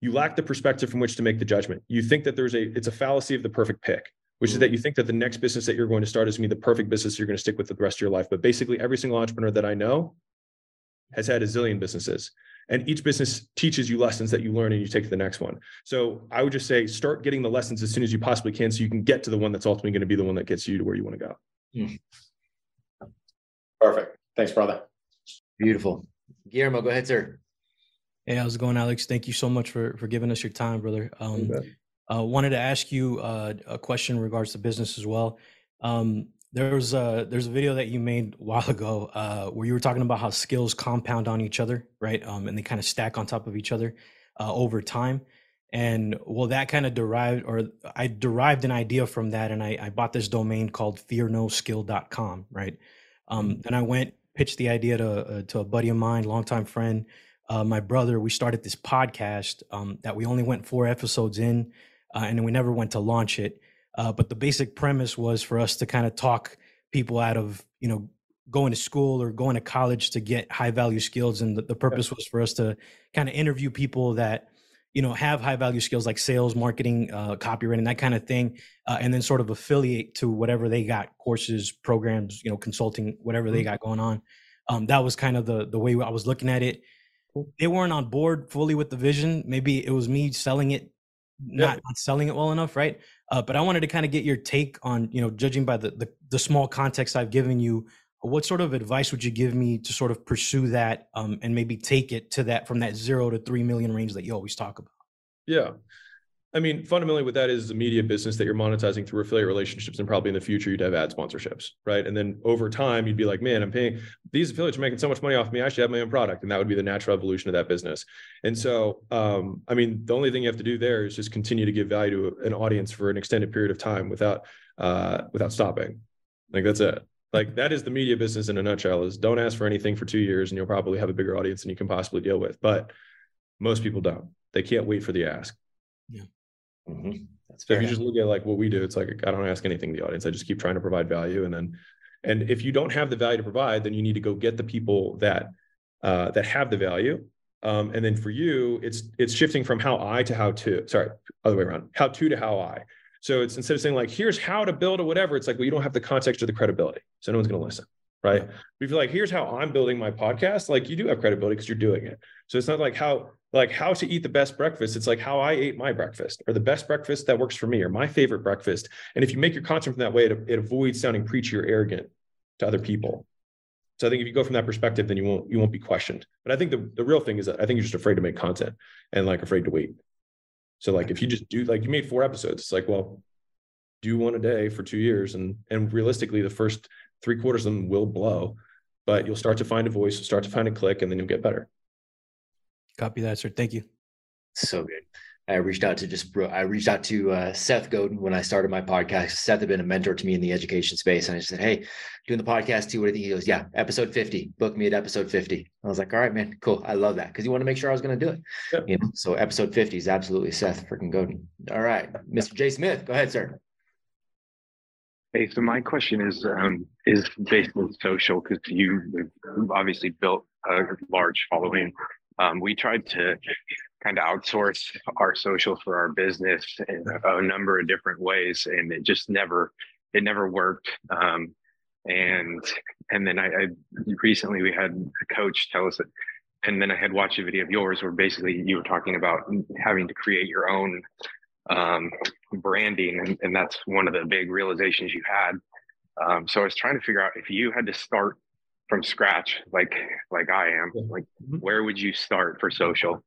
you lack the perspective from which to make the judgment. You think that there's a it's a fallacy of the perfect pick which is that you think that the next business that you're going to start is going to be the perfect business you're going to stick with the rest of your life. But basically, every single entrepreneur that I know has had a zillion businesses. And each business teaches you lessons that you learn and you take to the next one. So I would just say start getting the lessons as soon as you possibly can so you can get to the one that's ultimately going to be the one that gets you to where you want to go. Mm. Perfect. Thanks, brother. Beautiful. Guillermo, go ahead, sir. Hey, how's it going, Alex? Thank you so much for for giving us your time, brother. Um, uh, wanted to ask you uh, a question in regards to business as well. Um, there's a there's a video that you made a while ago uh, where you were talking about how skills compound on each other, right? Um, and they kind of stack on top of each other uh, over time. And well, that kind of derived, or I derived an idea from that, and I, I bought this domain called fearnoskill.com, right? Um, mm-hmm. and I went pitched the idea to uh, to a buddy of mine, longtime friend, uh, my brother. We started this podcast um, that we only went four episodes in uh, and we never went to launch it. Uh, but the basic premise was for us to kind of talk people out of you know going to school or going to college to get high value skills, and the, the purpose was for us to kind of interview people that you know have high value skills like sales, marketing, uh, copywriting, that kind of thing, uh, and then sort of affiliate to whatever they got courses, programs, you know, consulting, whatever mm-hmm. they got going on. Um, that was kind of the the way I was looking at it. They weren't on board fully with the vision. Maybe it was me selling it not, yeah. not selling it well enough, right? Uh, but I wanted to kind of get your take on, you know, judging by the, the the small context I've given you, what sort of advice would you give me to sort of pursue that um, and maybe take it to that from that zero to three million range that you always talk about? Yeah, I mean, fundamentally, what that is is, a media business that you're monetizing through affiliate relationships, and probably in the future you'd have ad sponsorships, right? And then over time, you'd be like, man, I'm paying these affiliates are making so much money off me. I should have my own product, and that would be the natural evolution of that business. And so, um, I mean, the only thing you have to do there is just continue to give value to an audience for an extended period of time without uh, without stopping. Like that's it. Like that is the media business in a nutshell. Is don't ask for anything for two years, and you'll probably have a bigger audience than you can possibly deal with. But most people don't. They can't wait for the ask. Yeah. Mm-hmm. So if you just look at like what we do, it's like I don't ask anything the audience. I just keep trying to provide value, and then, and if you don't have the value to provide, then you need to go get the people that uh, that have the value. Um, and then for you, it's it's shifting from how I to how to. Sorry, other way around. How to to how I. So it's instead of saying like here's how to build or whatever, it's like well you don't have the context or the credibility, so no one's going to listen, right? But if you're like here's how I'm building my podcast, like you do have credibility because you're doing it. So it's not like how like how to eat the best breakfast. It's like how I ate my breakfast or the best breakfast that works for me or my favorite breakfast. And if you make your content from that way, it, it avoids sounding preachy or arrogant to other people. So I think if you go from that perspective, then you won't you won't be questioned. But I think the, the real thing is that I think you're just afraid to make content and like afraid to wait. So like if you just do like you made four episodes, it's like, well, do one a day for two years. And and realistically, the first three quarters of them will blow, but you'll start to find a voice, start to find a click, and then you'll get better. Copy that, sir. Thank you. So good. I reached out to just I reached out to uh, Seth Godin when I started my podcast. Seth had been a mentor to me in the education space, and I just said, "Hey, doing the podcast too. What do you think?" He goes, "Yeah, episode fifty. Book me at episode 50. I was like, "All right, man, cool. I love that because you want to make sure I was going to do it." Yeah. You know, so episode fifty is absolutely Seth freaking Godin. All right, Mr. Jay Smith, go ahead, sir. Hey, so my question is um, is based on social because you obviously built a large following. Um, we tried to kind of outsource our social for our business in a number of different ways, and it just never it never worked. Um, and and then I, I, recently we had a coach tell us that, and then I had watched a video of yours where basically you were talking about having to create your own um, branding, and, and that's one of the big realizations you had. Um, so I was trying to figure out if you had to start from scratch, like like I am, like mm-hmm. where would you start for social?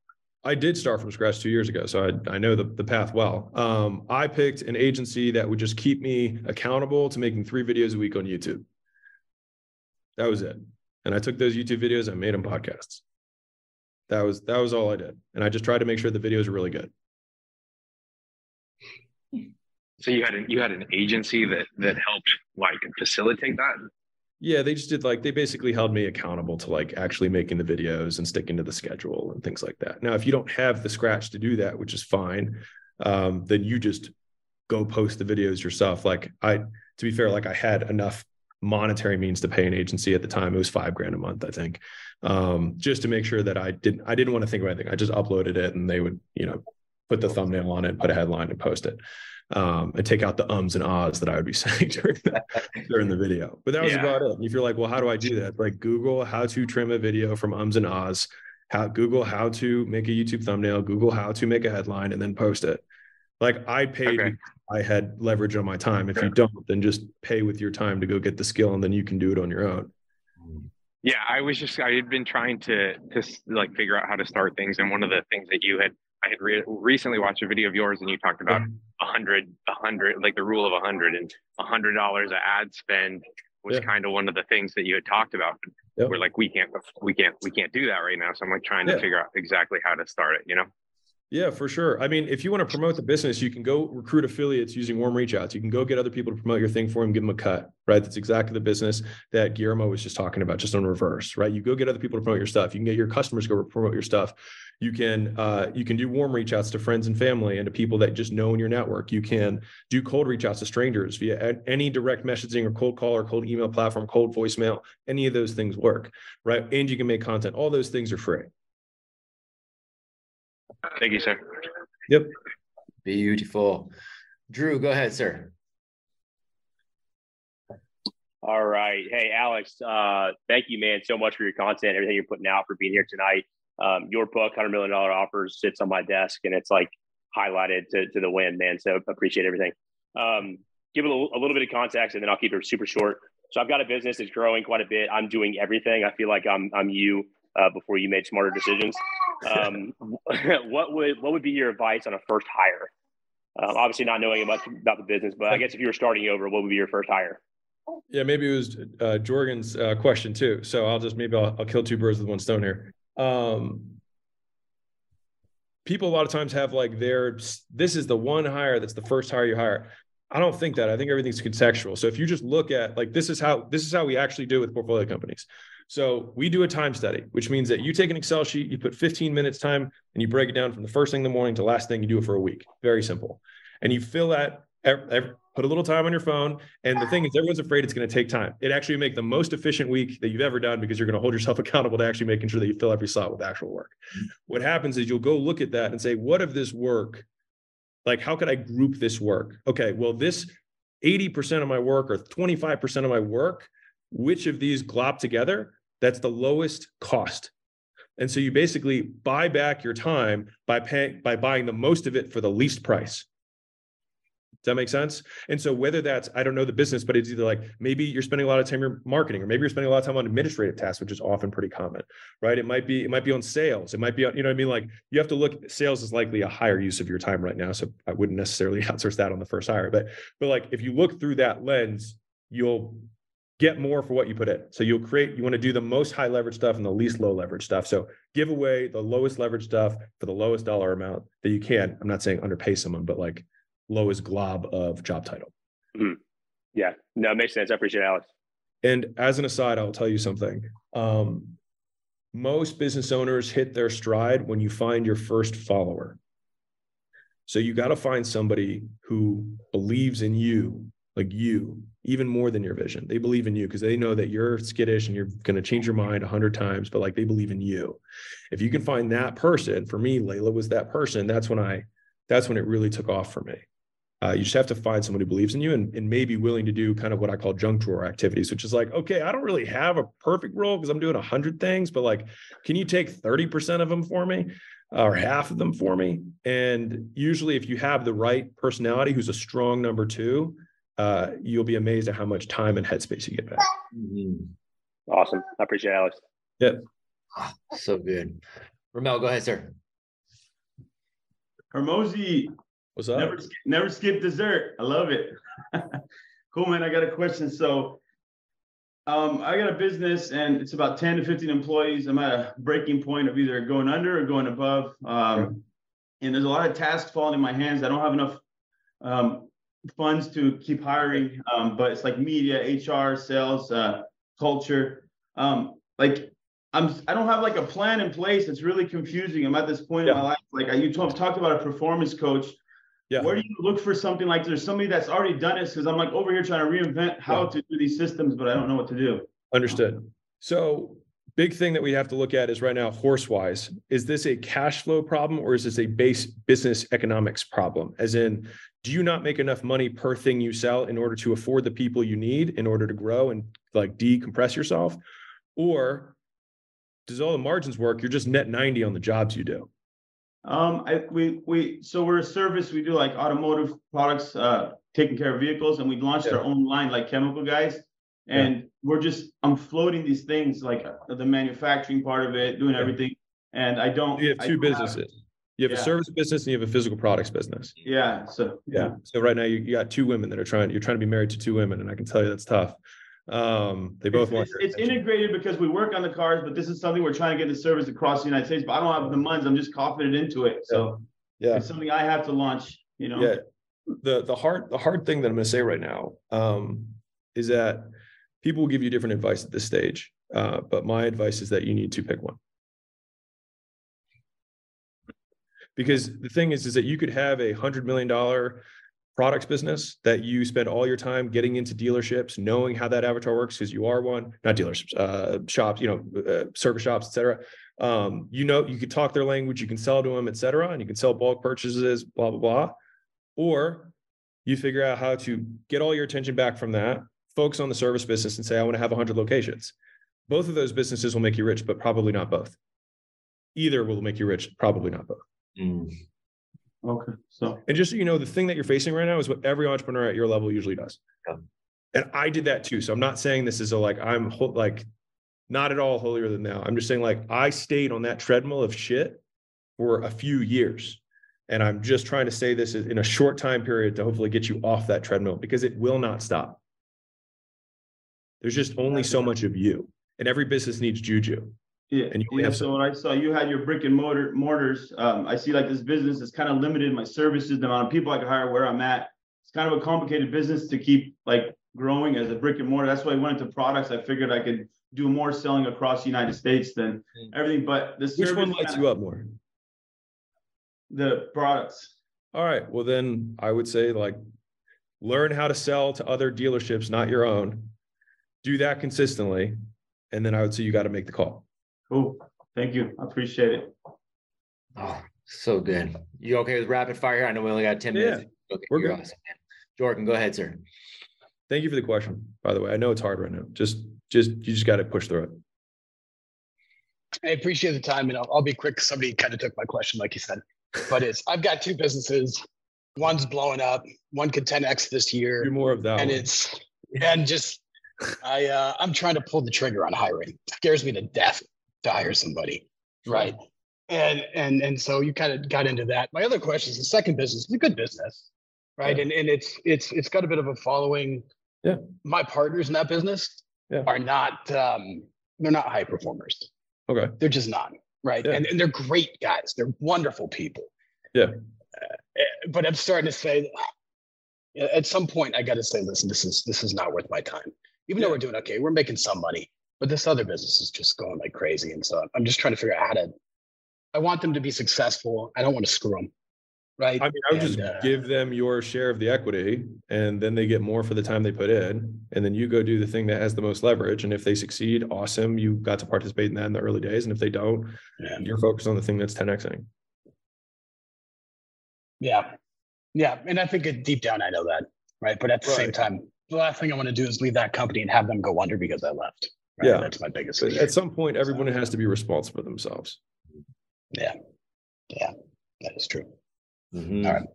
I did start from scratch two years ago, so I, I know the, the path well. Um, I picked an agency that would just keep me accountable to making three videos a week on YouTube. That was it. And I took those YouTube videos and made them podcasts. That was that was all I did. And I just tried to make sure the videos were really good. So you had an you had an agency that that helped like facilitate that? Yeah, they just did like they basically held me accountable to like actually making the videos and sticking to the schedule and things like that. Now, if you don't have the scratch to do that, which is fine, um, then you just go post the videos yourself. Like I, to be fair, like I had enough monetary means to pay an agency at the time. It was five grand a month, I think, um, just to make sure that I didn't I didn't want to think of anything. I just uploaded it and they would you know put the thumbnail on it, put a headline, and post it um, and take out the ums and ahs that I would be saying during the, during the video. But that was yeah. about it. If you're like, well, how do I do that? Like Google how to trim a video from ums and ahs, how Google how to make a YouTube thumbnail, Google how to make a headline, and then post it. Like I paid, okay. I had leverage on my time. If you don't, then just pay with your time to go get the skill, and then you can do it on your own. Yeah, I was just I had been trying to to like figure out how to start things, and one of the things that you had I had re- recently watched a video of yours and you talked about a hundred, a hundred, like the rule of a hundred and a hundred dollars of ad spend was yeah. kind of one of the things that you had talked about. Yep. We're like, we can't, we can't, we can't do that right now. So I'm like trying yeah. to figure out exactly how to start it, you know? Yeah, for sure. I mean, if you want to promote the business, you can go recruit affiliates using warm reach outs. You can go get other people to promote your thing for them, give them a cut, right? That's exactly the business that Guillermo was just talking about, just on reverse, right? You go get other people to promote your stuff. You can get your customers to go promote your stuff. You can uh, you can do warm reach outs to friends and family and to people that just know in your network. You can do cold reach outs to strangers via any direct messaging or cold call or cold email platform, cold voicemail. Any of those things work, right? And you can make content. All those things are free. Thank you, sir. Yep. Beautiful. Drew, go ahead, sir. All right. Hey, Alex, uh, thank you, man, so much for your content, everything you're putting out, for being here tonight. Um, your book, $100 million offers, sits on my desk and it's like highlighted to, to the wind, man. So appreciate everything. Um, give a little, a little bit of context and then I'll keep it super short. So I've got a business that's growing quite a bit. I'm doing everything. I feel like I'm, I'm you uh, before you made smarter decisions. Um, what would what would be your advice on a first hire? Um, obviously, not knowing much about the business, but I guess if you were starting over, what would be your first hire? Yeah, maybe it was uh, Jorgen's uh, question too. So I'll just maybe I'll, I'll, kill two birds with one stone here. Um, people a lot of times have like their this is the one hire that's the first hire you hire. I don't think that. I think everything's contextual. So if you just look at like this is how this is how we actually do it with portfolio companies. So we do a time study, which means that you take an Excel sheet, you put 15 minutes time, and you break it down from the first thing in the morning to last thing. You do it for a week. Very simple. And you fill that. put a little time on your phone. And the thing is, everyone's afraid it's going to take time. It actually make the most efficient week that you've ever done because you're going to hold yourself accountable to actually making sure that you fill every slot with actual work. Mm-hmm. What happens is you'll go look at that and say, what of this work? Like, how could I group this work? Okay, well, this 80% of my work or 25% of my work, which of these glop together that's the lowest cost. And so you basically buy back your time by paying by buying the most of it for the least price. Does that make sense? And so whether that's I don't know the business, but it's either like maybe you're spending a lot of time in marketing, or maybe you're spending a lot of time on administrative tasks, which is often pretty common, right? It might be it might be on sales. It might be on, you know what I mean? Like you have to look. Sales is likely a higher use of your time right now, so I wouldn't necessarily outsource that on the first hire. But but like if you look through that lens, you'll get more for what you put in. So you'll create, you want to do the most high leverage stuff and the least low leverage stuff. So give away the lowest leverage stuff for the lowest dollar amount that you can. I'm not saying underpay someone, but like lowest glob of job title. Mm-hmm. Yeah, no, it makes sense. I appreciate it, Alex. And as an aside, I'll tell you something. Um, most business owners hit their stride when you find your first follower. So you got to find somebody who believes in you, like you, even more than your vision. They believe in you because they know that you're skittish and you're going to change your mind a hundred times, but like they believe in you. If you can find that person, for me, Leila was that person. That's when I, that's when it really took off for me. Uh, you just have to find someone who believes in you and, and may be willing to do kind of what I call junk drawer activities, which is like, okay, I don't really have a perfect role because I'm doing a hundred things, but like, can you take 30% of them for me or half of them for me? And usually if you have the right personality, who's a strong number two, uh, you'll be amazed at how much time and headspace you get back. Mm-hmm. Awesome. I appreciate it, Alex. Yep. So good. Ramel, go ahead, sir. Hormozi, what's up? Never, never skip dessert. I love it. cool, man. I got a question. So, um, I got a business and it's about 10 to 15 employees. I'm at a breaking point of either going under or going above. Um, and there's a lot of tasks falling in my hands. I don't have enough um, funds to keep hiring, um, but it's like media, HR, sales, uh, culture. Um, like I'm, I don't have like a plan in place. It's really confusing. I'm at this point yeah. in my life. Like I, you talk, talked about a performance coach. Yeah. Where do you look for something like there's somebody that's already done it? Because I'm like over here trying to reinvent how yeah. to do these systems, but I don't know what to do. Understood. So big thing that we have to look at is right now horse wise is this a cash flow problem or is this a base business economics problem as in do you not make enough money per thing you sell in order to afford the people you need in order to grow and like decompress yourself or does all the margins work you're just net 90 on the jobs you do um I, we we so we're a service we do like automotive products uh taking care of vehicles and we launched yeah. our own line like chemical guys and yeah. We're just i'm floating these things like the manufacturing part of it doing everything and i don't you have two businesses have, you have yeah. a service business and you have a physical products business. Yeah so. Yeah, so right now you, you got two women that are trying you're trying to be married to two women and i can tell you that's tough. Um they both it's, want it's, it's integrated because we work on the cars but this is something we're trying to get the service across the united states but i don't have the funds i'm just coughing it into it so. Yeah. It's something i have to launch you know? Yeah. The the hard the hard thing that i'm going to say right now um is that people will give you different advice at this stage uh, but my advice is that you need to pick one. Because the thing is is that you could have a hundred million dollar products business that you spend all your time getting into dealerships knowing how that avatar works because you are one not dealerships uh, shops you know uh, service shops etc um, you know you can talk their language you can sell to them etc and you can sell bulk purchases blah blah blah. Or you figure out how to get all your attention back from that focus on the service business and say i want to have 100 locations both of those businesses will make you rich but probably not both either will make you rich probably not both mm. Okay. So, and just so you know, the thing that you're facing right now is what every entrepreneur at your level usually does. Yeah. And I did that too. So I'm not saying this is a like, I'm like not at all holier than thou. I'm just saying like I stayed on that treadmill of shit for a few years. And I'm just trying to say this in a short time period to hopefully get you off that treadmill because it will not stop. There's just only so much of you, and every business needs juju. Yeah, and you yeah. So when I saw you had your brick and mortar mortars, um, I see like this business is kind of limited. My services, the amount of people I can hire, where I'm at. It's kind of a complicated business to keep like growing as a brick and mortar. That's why I went into products. I figured I could do more selling across the United States than mm. everything. But the which one lights you up more? The products. All right. Well, then I would say like learn how to sell to other dealerships, not your own. Do that consistently, and then I would say you got to make the call. Cool. Thank you. I appreciate it. Oh, so good. You okay with rapid fire here? I know we only got 10 yeah, minutes. Okay, we're good. Awesome, Jordan, go ahead, sir. Thank you for the question. By the way, I know it's hard right now. Just, just, you just got to push through it. I appreciate the time, and I'll, I'll be quick. Somebody kind of took my question, like you said, but it's I've got two businesses. One's blowing up. One could 10x this year. Do more of that. And one. it's and just I uh, I'm trying to pull the trigger on hiring. It scares me to death to hire somebody, right? And and and so you kind of got into that. My other question is the second business is a good business, right? Yeah. And and it's it's it's got a bit of a following. Yeah. My partners in that business yeah. are not um, they're not high performers. Okay. They're just not right, Yeah. and, and they're great guys. They're wonderful people. Yeah. Uh, but I'm starting to say, at some point, I got to say, listen, this is this is not worth my time. Even though we're doing okay, we're making some money, but this other business is just going like crazy, and so I'm just trying to figure out how to. I want them to be successful. I don't want to screw them, right? I mean, I would And, just uh, give them your share of the equity and then they get more for the time they put in. And then you go do the thing that has the most leverage. And if they succeed, awesome. You got to participate in that in the early days. And if they don't, Yeah. you're focused on the thing that's 10xing. Yeah. Yeah. And I think it, deep down, I know that. Right. But at the same time, the last thing I want to do is leave that company and have them go under because I left. Right? Yeah. That's my biggest But fear. at some point, everyone has to be responsible for themselves. Yeah. Yeah. That is true. Mhm. All right.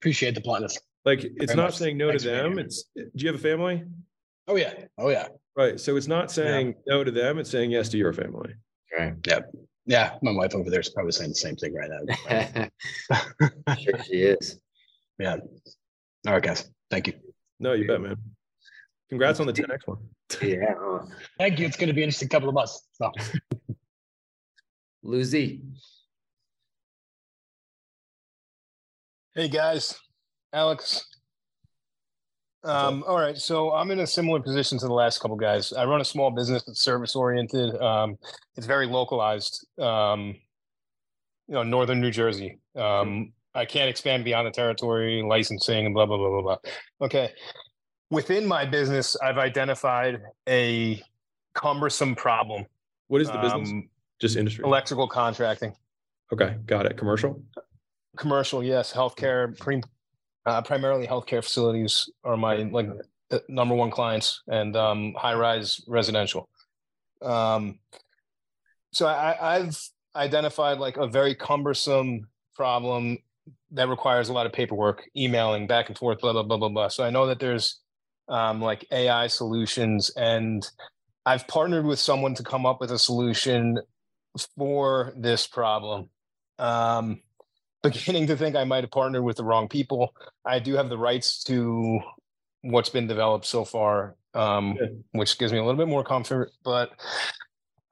Appreciate the bluntness. Like it's Very not much. saying no Thanks to them. It's do you have a family? Oh, yeah. Oh, yeah. Right. So it's not saying no to them, it's saying yes to your family. Right. Yeah. Yeah. My wife over there is probably saying the same thing right now. sure she is. yeah. All right, guys. Thank you. No, you bet, man. Congrats on the 10x one. Yeah. Thank you. It's going to be an interesting couple of months. So. Lucy. Hey guys, Alex. Um, all right, so I'm in a similar position to the last couple guys. I run a small business that's service oriented. Um, it's very localized. Um, you know, northern New Jersey. Um, I can't expand beyond the territory, licensing, and blah blah blah blah blah. Okay. Within my business, I've identified a cumbersome problem. What is the business? Um, Just industry. electrical contracting. Okay, got it. Commercial. commercial yes healthcare pre, uh, primarily healthcare facilities are my like uh, number one clients and um, high rise residential um, so I, i've identified like a very cumbersome problem that requires a lot of paperwork emailing back and forth blah blah blah blah blah so i know that there's um, like ai solutions and i've partnered with someone to come up with a solution for this problem um, beginning to think I might have partnered with the wrong people. I do have the rights to what's been developed so far, um, which gives me a little bit more comfort. But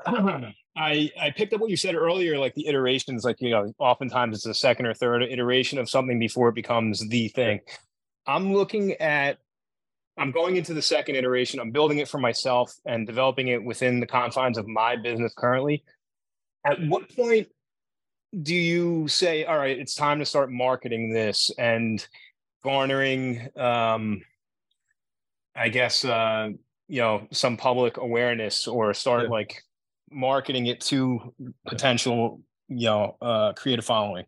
I I picked up what you said earlier, like the iterations, like you know, oftentimes it's the second or third iteration of something before it becomes the thing. I'm looking at I'm going into the second iteration. I'm building it for myself and developing it within the confines of my business currently. At what point do you say, all right, it's time to start marketing this and garnering, um, I guess, uh, you know, some public awareness or start Yeah. like marketing it to potential, you know, uh, creative following?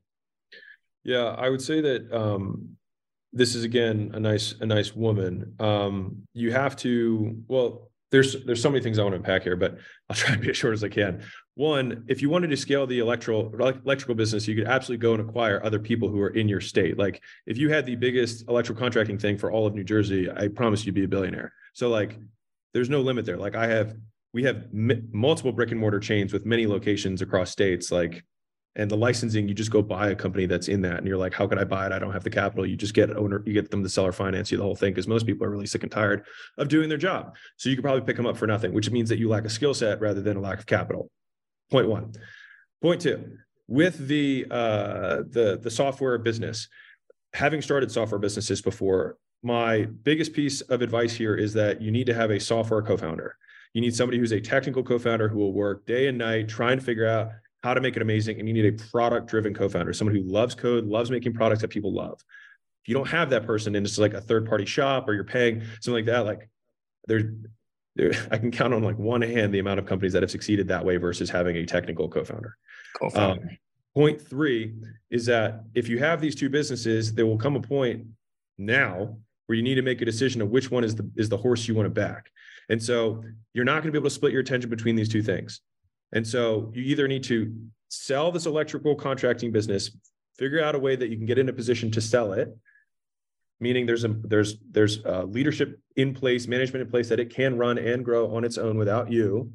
Yeah, I would say that um, this is again a nice a nice woman. Um, you have to well, there's there's so many things I want to unpack here, but I'll try and be as short as I can. One, if you wanted to scale the electrical electrical business, you could absolutely go and acquire other people who are in your state. Like if you had the biggest electrical contracting thing for all of New Jersey, I promise you'd be a billionaire. So like, there's no limit there. Like I have, we have m- multiple brick and mortar chains with many locations across states. Like and the licensing you just go buy a company that's in that and you're like how could i buy it? I don't have the capital. You just get owner you get them to seller finance you the whole thing because most people are really sick and tired of doing their job. So you could probably pick them up for nothing which means that you lack a skill set rather than a lack of capital. Point one. Point two with the uh the the software business having started software businesses before my biggest piece of advice here is that you need to have a software co-founder you need somebody who's a technical co-founder who will work day and night trying to figure out how to make it amazing. And you need a product driven co founder, someone who loves code, loves making products that people love. If you don't have that person and it's like a third party shop or you're paying something like that, like there's, there, I can count on like one hand the amount of companies that have succeeded that way versus having a technical co founder. Co-founder. Um, point three is that if you have these two businesses, there will come a point now where you need to make a decision of which one is the is the horse you want to back. And so you're not going to be able to split your attention between these two things. And so you either need to sell this electrical contracting business, figure out a way that you can get in a position to sell it, meaning there's a there's there's uh, leadership in place, management in place that it can run and grow on its own without you,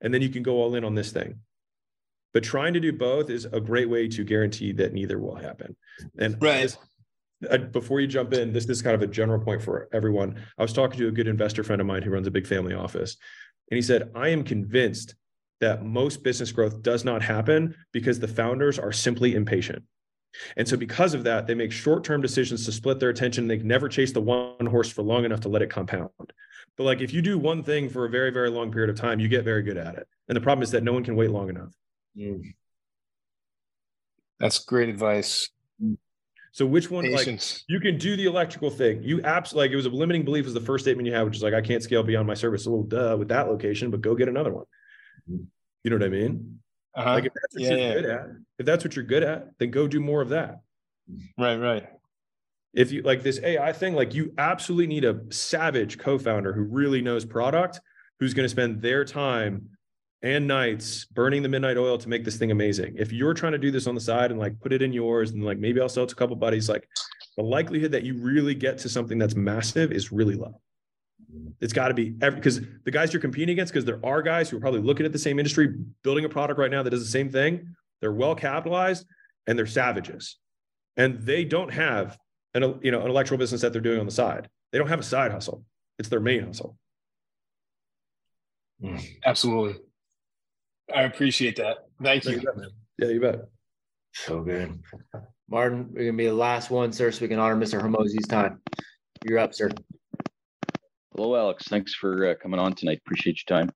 and then you can go all in on this thing. But trying to do both is a great way to guarantee that neither will happen. And Right. this, before you jump in, this, is kind of a general point for everyone. I was talking to a good investor friend of mine who runs a big family office, and he said, I am convinced that most business growth does not happen because the founders are simply impatient. And so, because of that, they make short term decisions to split their attention. They never chase the one horse for long enough to let it compound. But, like, if you do one thing for a very, very long period of time, you get very good at it. And the problem is that no one can wait long enough. Mm. That's great advice. So which one Patience. like you can do the electrical thing? You absolutely like it was a limiting belief was the first statement you had, which is like I can't scale beyond my service. Well, duh, with that location, but go get another one. You know what I mean? Uh-huh. Like if that's what yeah, you're yeah. good at, if that's what you're good at, then go do more of that. Right, right. If you like this AI thing, like you absolutely need a savage co-founder who really knows product, who's going to spend their time and nights burning the midnight oil to make this thing amazing. If you're trying to do this on the side and like put it in yours and like maybe I'll sell it to a couple buddies, like the likelihood that you really get to something that's massive is really low. It's got to be every because the guys you're competing against, because there are guys who are probably looking at the same industry, building a product right now that does the same thing. They're well capitalized and they're savages, and they don't have an you know an electrical business that they're doing on the side. They don't have a side hustle. It's their main hustle. Hmm. Absolutely. I appreciate that. Thank you. yeah, you bet. So good. Martin, we're gonna be the last one, sir, so we can honor Mr. Hormozi's time. You're up, sir. Hello, Alex. Thanks for uh, coming on tonight. Appreciate your time.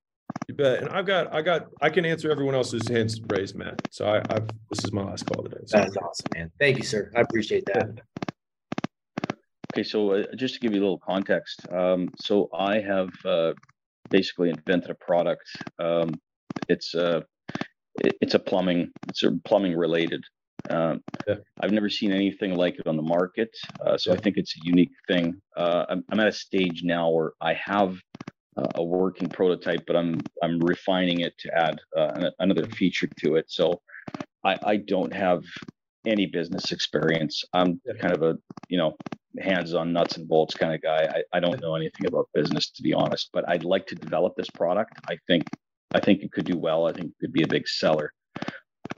You bet. And I've got, I got, I can answer everyone else's hands raised, Matt. So I, I've, this is my last call today. So. That's awesome, man. Thank you, sir. I appreciate that. Okay, so uh, just to give you a little context, um, so I have uh, basically invented a product um, it's a it's a plumbing it's a plumbing related. Uh, yeah. I've never seen anything like it on the market, uh, so yeah. I think it's a unique thing. Uh, I'm, I'm at a stage now where I have a working prototype, but I'm I'm refining it to add uh, another feature to it. So I, I don't have any business experience. I'm kind of a you know hands-on nuts and bolts kind of guy. I, I don't know anything about business to be honest, but I'd like to develop this product. I think I think it could do well. I think it could be a big seller.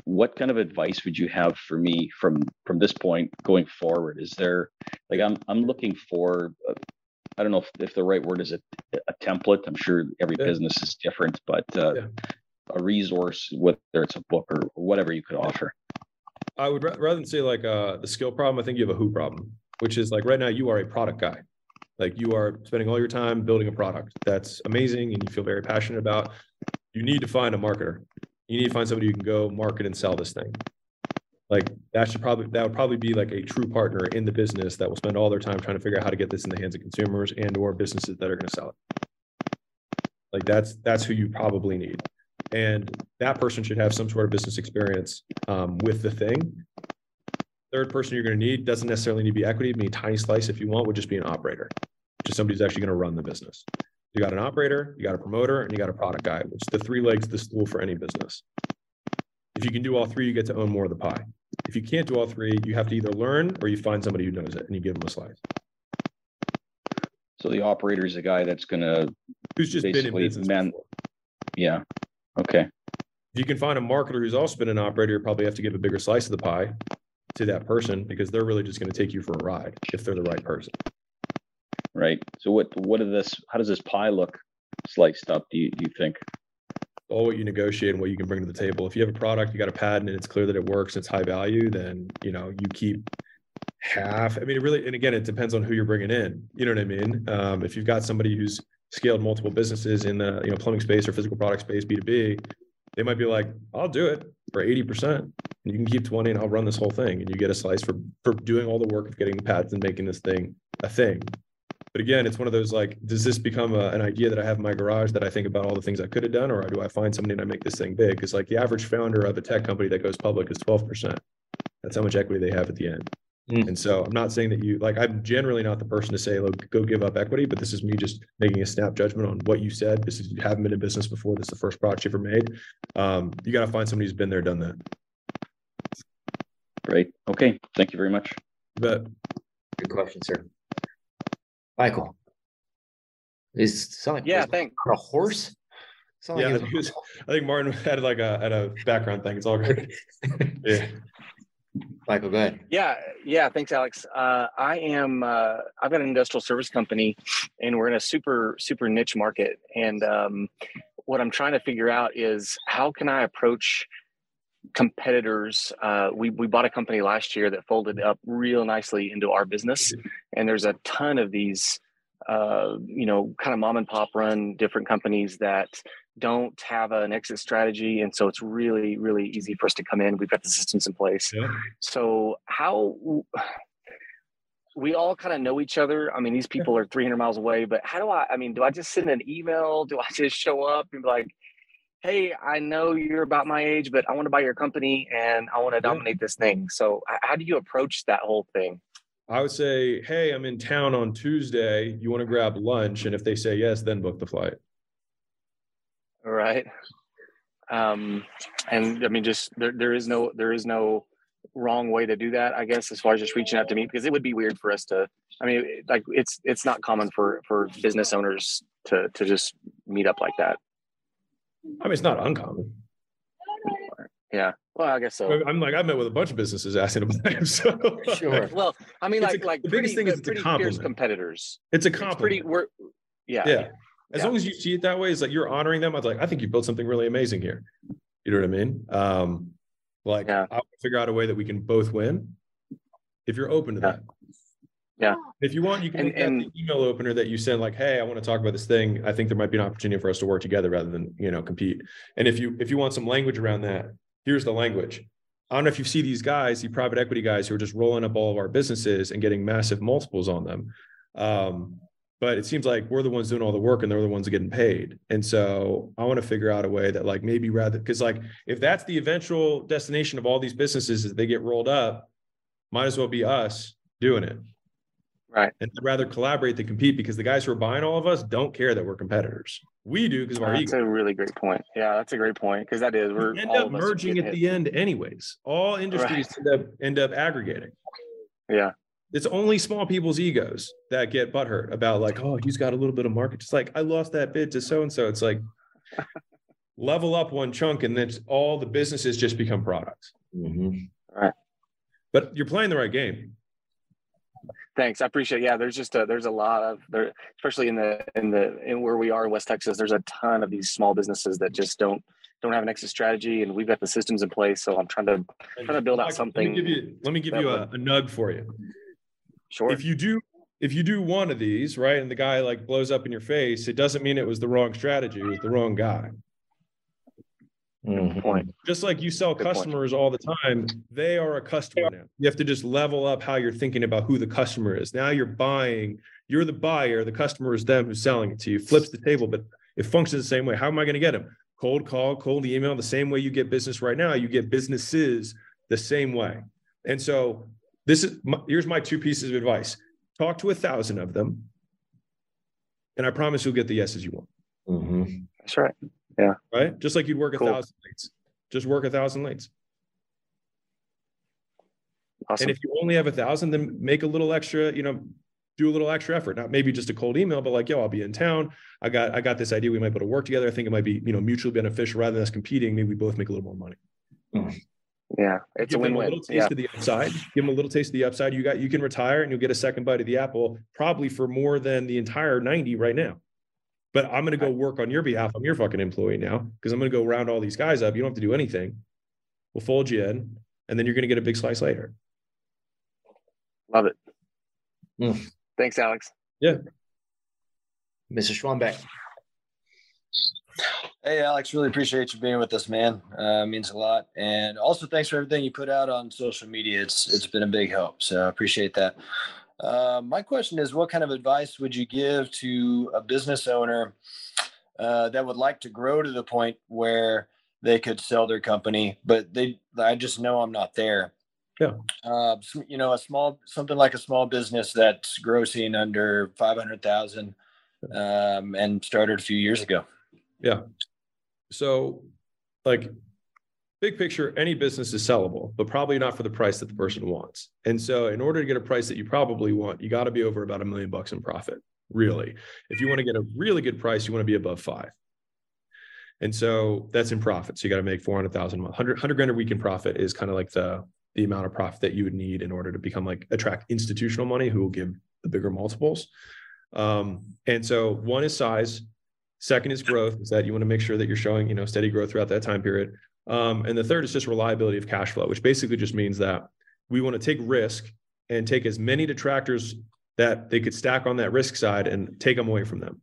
What kind of advice would you have for me from from this point going forward? Is there like I'm I'm looking for uh, I don't know if, if the right word is a, a template. I'm sure every yeah. business is different, but uh, yeah. a resource, whether it's a book or whatever you could offer. I would rather than say like uh, the skill problem. I think you have a who problem, which is like right now you are a product guy. Like you are spending all your time building a product that's amazing and you feel very passionate about you need to find a marketer. You need to find somebody who can go market and sell this thing. Like that should probably that would probably be like a true partner in the business that will spend all their time trying to figure out how to get this in the hands of consumers and or businesses that are going to sell it. Like that's that's who you probably need, and that person should have some sort of business experience um, with the thing. Third person you're going to need doesn't necessarily need to be equity. Be a tiny slice if you want would just be an operator, just somebody who's actually going to run the business. You got an operator, you got a promoter, and you got a product guy, which is the three legs of the stool for any business. If you can do all three, you get to own more of the pie. If you can't do all three, you have to either learn or you find somebody who knows it and you give them a slice. So the operator is a guy that's going to who's just been in business. Man, yeah. Okay. If you can find a marketer who's also been an operator, you probably have to give a bigger slice of the pie to that person because they're really just going to take you for a ride if they're the right person right? So what what does this how does this pie look sliced up? Do you do you think? All what you negotiate and what you can bring to the table. If you have a product, you got a patent, and it's clear that it works, it's high value, then you know you keep half. I mean, it really, and again, it depends on who you're bringing in. You know what I mean? Um, if you've got somebody who's scaled multiple businesses in the you know plumbing space or physical product space, B two B, they might be like, "I'll do it for eighty percent. And You can keep twenty, and I'll run this whole thing." And you get a slice for for doing all the work of getting patents and making this thing a thing. But again, it's one of those like, does this become a, an idea that I have in my garage that I think about all the things I could have done, or do I find somebody and I make this thing big? Because like the average founder of a tech company that goes public is 12%. That's how much equity they have at the end. Mm. And so I'm not saying that you like I'm generally not the person to say, look, go give up equity, but this is me just making a snap judgment on what you said. This is you haven't been in business before. This is the first product you ever made. Um, you got to find somebody who's been there, done that. Great. Okay. Thank you very much. But good question, sir. Michael. Is something yeah, thanks. A horse? yeah, like was, I think Martin had like a had a background thing. It's all good. yeah. Michael, go ahead. Yeah, yeah. Thanks, Alex. Uh, I am. Uh, I've got an industrial service company, and we're in a super super niche market. And um, what I'm trying to figure out is how can I approach competitors. Uh, we we bought a company last year that folded up real nicely into our business, and there's a ton of these. Uh, you know, kind of mom and pop run different companies that don't have an exit strategy and so it's really really easy for us to come in we've got the systems in place yeah. so how we all kind of know each other i mean these people are 300 miles away but how do i i mean do i just send an email do i just show up and be like hey i know you're about my age but i want to buy your company and i want to dominate this thing. So how do you approach that whole thing? I would say, hey, I'm in town on Tuesday. You want to grab lunch? And if they say yes, then book the flight. Right um and i mean just there, there is no there is no wrong way to do that i guess as far as just reaching out to me because it would be weird for us to i mean like it's it's not common for for business owners to to just meet up like that i mean it's not uncommon yeah well i guess so i'm like i met with a bunch of businesses asking about him so sure well i mean like a, like the biggest pretty, thing is it's a compliment. competitors it's a compliment it's pretty we're yeah yeah as yeah. long as you see it that way, it's like you're honoring them. I was like, I think you built something really amazing here. You know what I mean? Um, like yeah. I'll figure out a way that we can both win. If you're open to yeah. that. Yeah. If you want, you can and, and, the email opener that you send, like, hey, I want to talk about this thing. I think there might be an opportunity for us to work together rather than, you know, compete. And if you if you want some language around that, here's the language. I don't know if you see these guys, the private equity guys who are just rolling up all of our businesses and getting massive multiples on them. Um, but it seems like we're the ones doing all the work and they're the ones getting paid and so i want to figure out a way that like maybe rather because like if that's the eventual destination of all these businesses that they get rolled up might as well be us doing it right and I'd rather collaborate than compete because the guys who are buying all of us don't care that we're competitors we do because of our that's ego. a really great point yeah that's a great point because that is we're we end up merging at hit. the end anyways all industries right. end up end up aggregating yeah it's only small people's egos that get butthurt about like, oh, he's got a little bit of market. It's like I lost that bid to so and so. It's like level up one chunk, and then all the businesses just become products. Mm-hmm. All right, but you're playing the right game. Thanks, I appreciate. It. Yeah, there's just a there's a lot of there, especially in the in the in where we are in West Texas. There's a ton of these small businesses that just don't don't have an exit strategy, and we've got the systems in place. So I'm trying to trying to build out something. Let me give you, let me give you a, a nug for you. Sure. If you do if you do one of these, right, and the guy like blows up in your face, it doesn't mean it was the wrong strategy, it was the wrong guy. Mm-hmm. Point. Just like you sell Good customers point. all the time, they are a customer now. You have to just level up how you're thinking about who the customer is. Now you're buying, you're the buyer, the customer is them who's selling it to you. Flips the table, but it functions the same way. How am I going to get them? Cold call, cold email, the same way you get business right now, you get businesses the same way. And so this is my, here's my two pieces of advice. Talk to a thousand of them, and I promise you'll get the yeses you want. Mm-hmm. That's right. Yeah. Right. Just like you'd work cool. a thousand leads. Just work a thousand leads. Awesome. And if you only have a thousand, then make a little extra, you know, do a little extra effort. Not maybe just a cold email, but like, yo, I'll be in town. I got I got this idea. We might be able to work together. I think it might be, you know, mutually beneficial rather than us competing. Maybe we both make a little more money. Mm. Yeah, it's give a win-win. a little taste yeah. of the upside. Give them a little taste of the upside. You got you can retire and you'll get a second bite of the apple, probably for more than the entire 90 right now. But I'm going to go work on your behalf. I'm your fucking employee now because I'm going to go round all these guys up. You don't have to do anything. We'll fold you in, and then you're going to get a big slice later. Love it. Mm. Thanks, Alex. Yeah. Mr. Schwanbeck. Hey, Alex, really appreciate you being with us, man. Uh, means a lot. And also, thanks for everything you put out on social media. It's it's been a big help. So I appreciate that. Uh, my question is, what kind of advice would you give to a business owner uh, that would like to grow to the point where they could sell their company, but they, I just know I'm not there. Yeah. Uh, you know, a small, something like a small business that's grossing under 500,000 um, and started a few years ago. Yeah. So, like, big picture, any business is sellable, but probably not for the price that the person wants. And so, in order to get a price that you probably want, you got to be over about a million bucks in profit, really. If you want to get a really good price, you want to be above five. And so that's in profit. So you got to make 400,000 a month. 100, 100 grand a week in profit is kind of like the the amount of profit that you would need in order to become like attract institutional money who will give the bigger multiples. Um, and so one is size, second is growth, is that you want to make sure that you're showing, you know, steady growth throughout that time period. Um, and the third is just reliability of cash flow, which basically just means that we want to take risk and take as many detractors that they could stack on that risk side and take them away from them.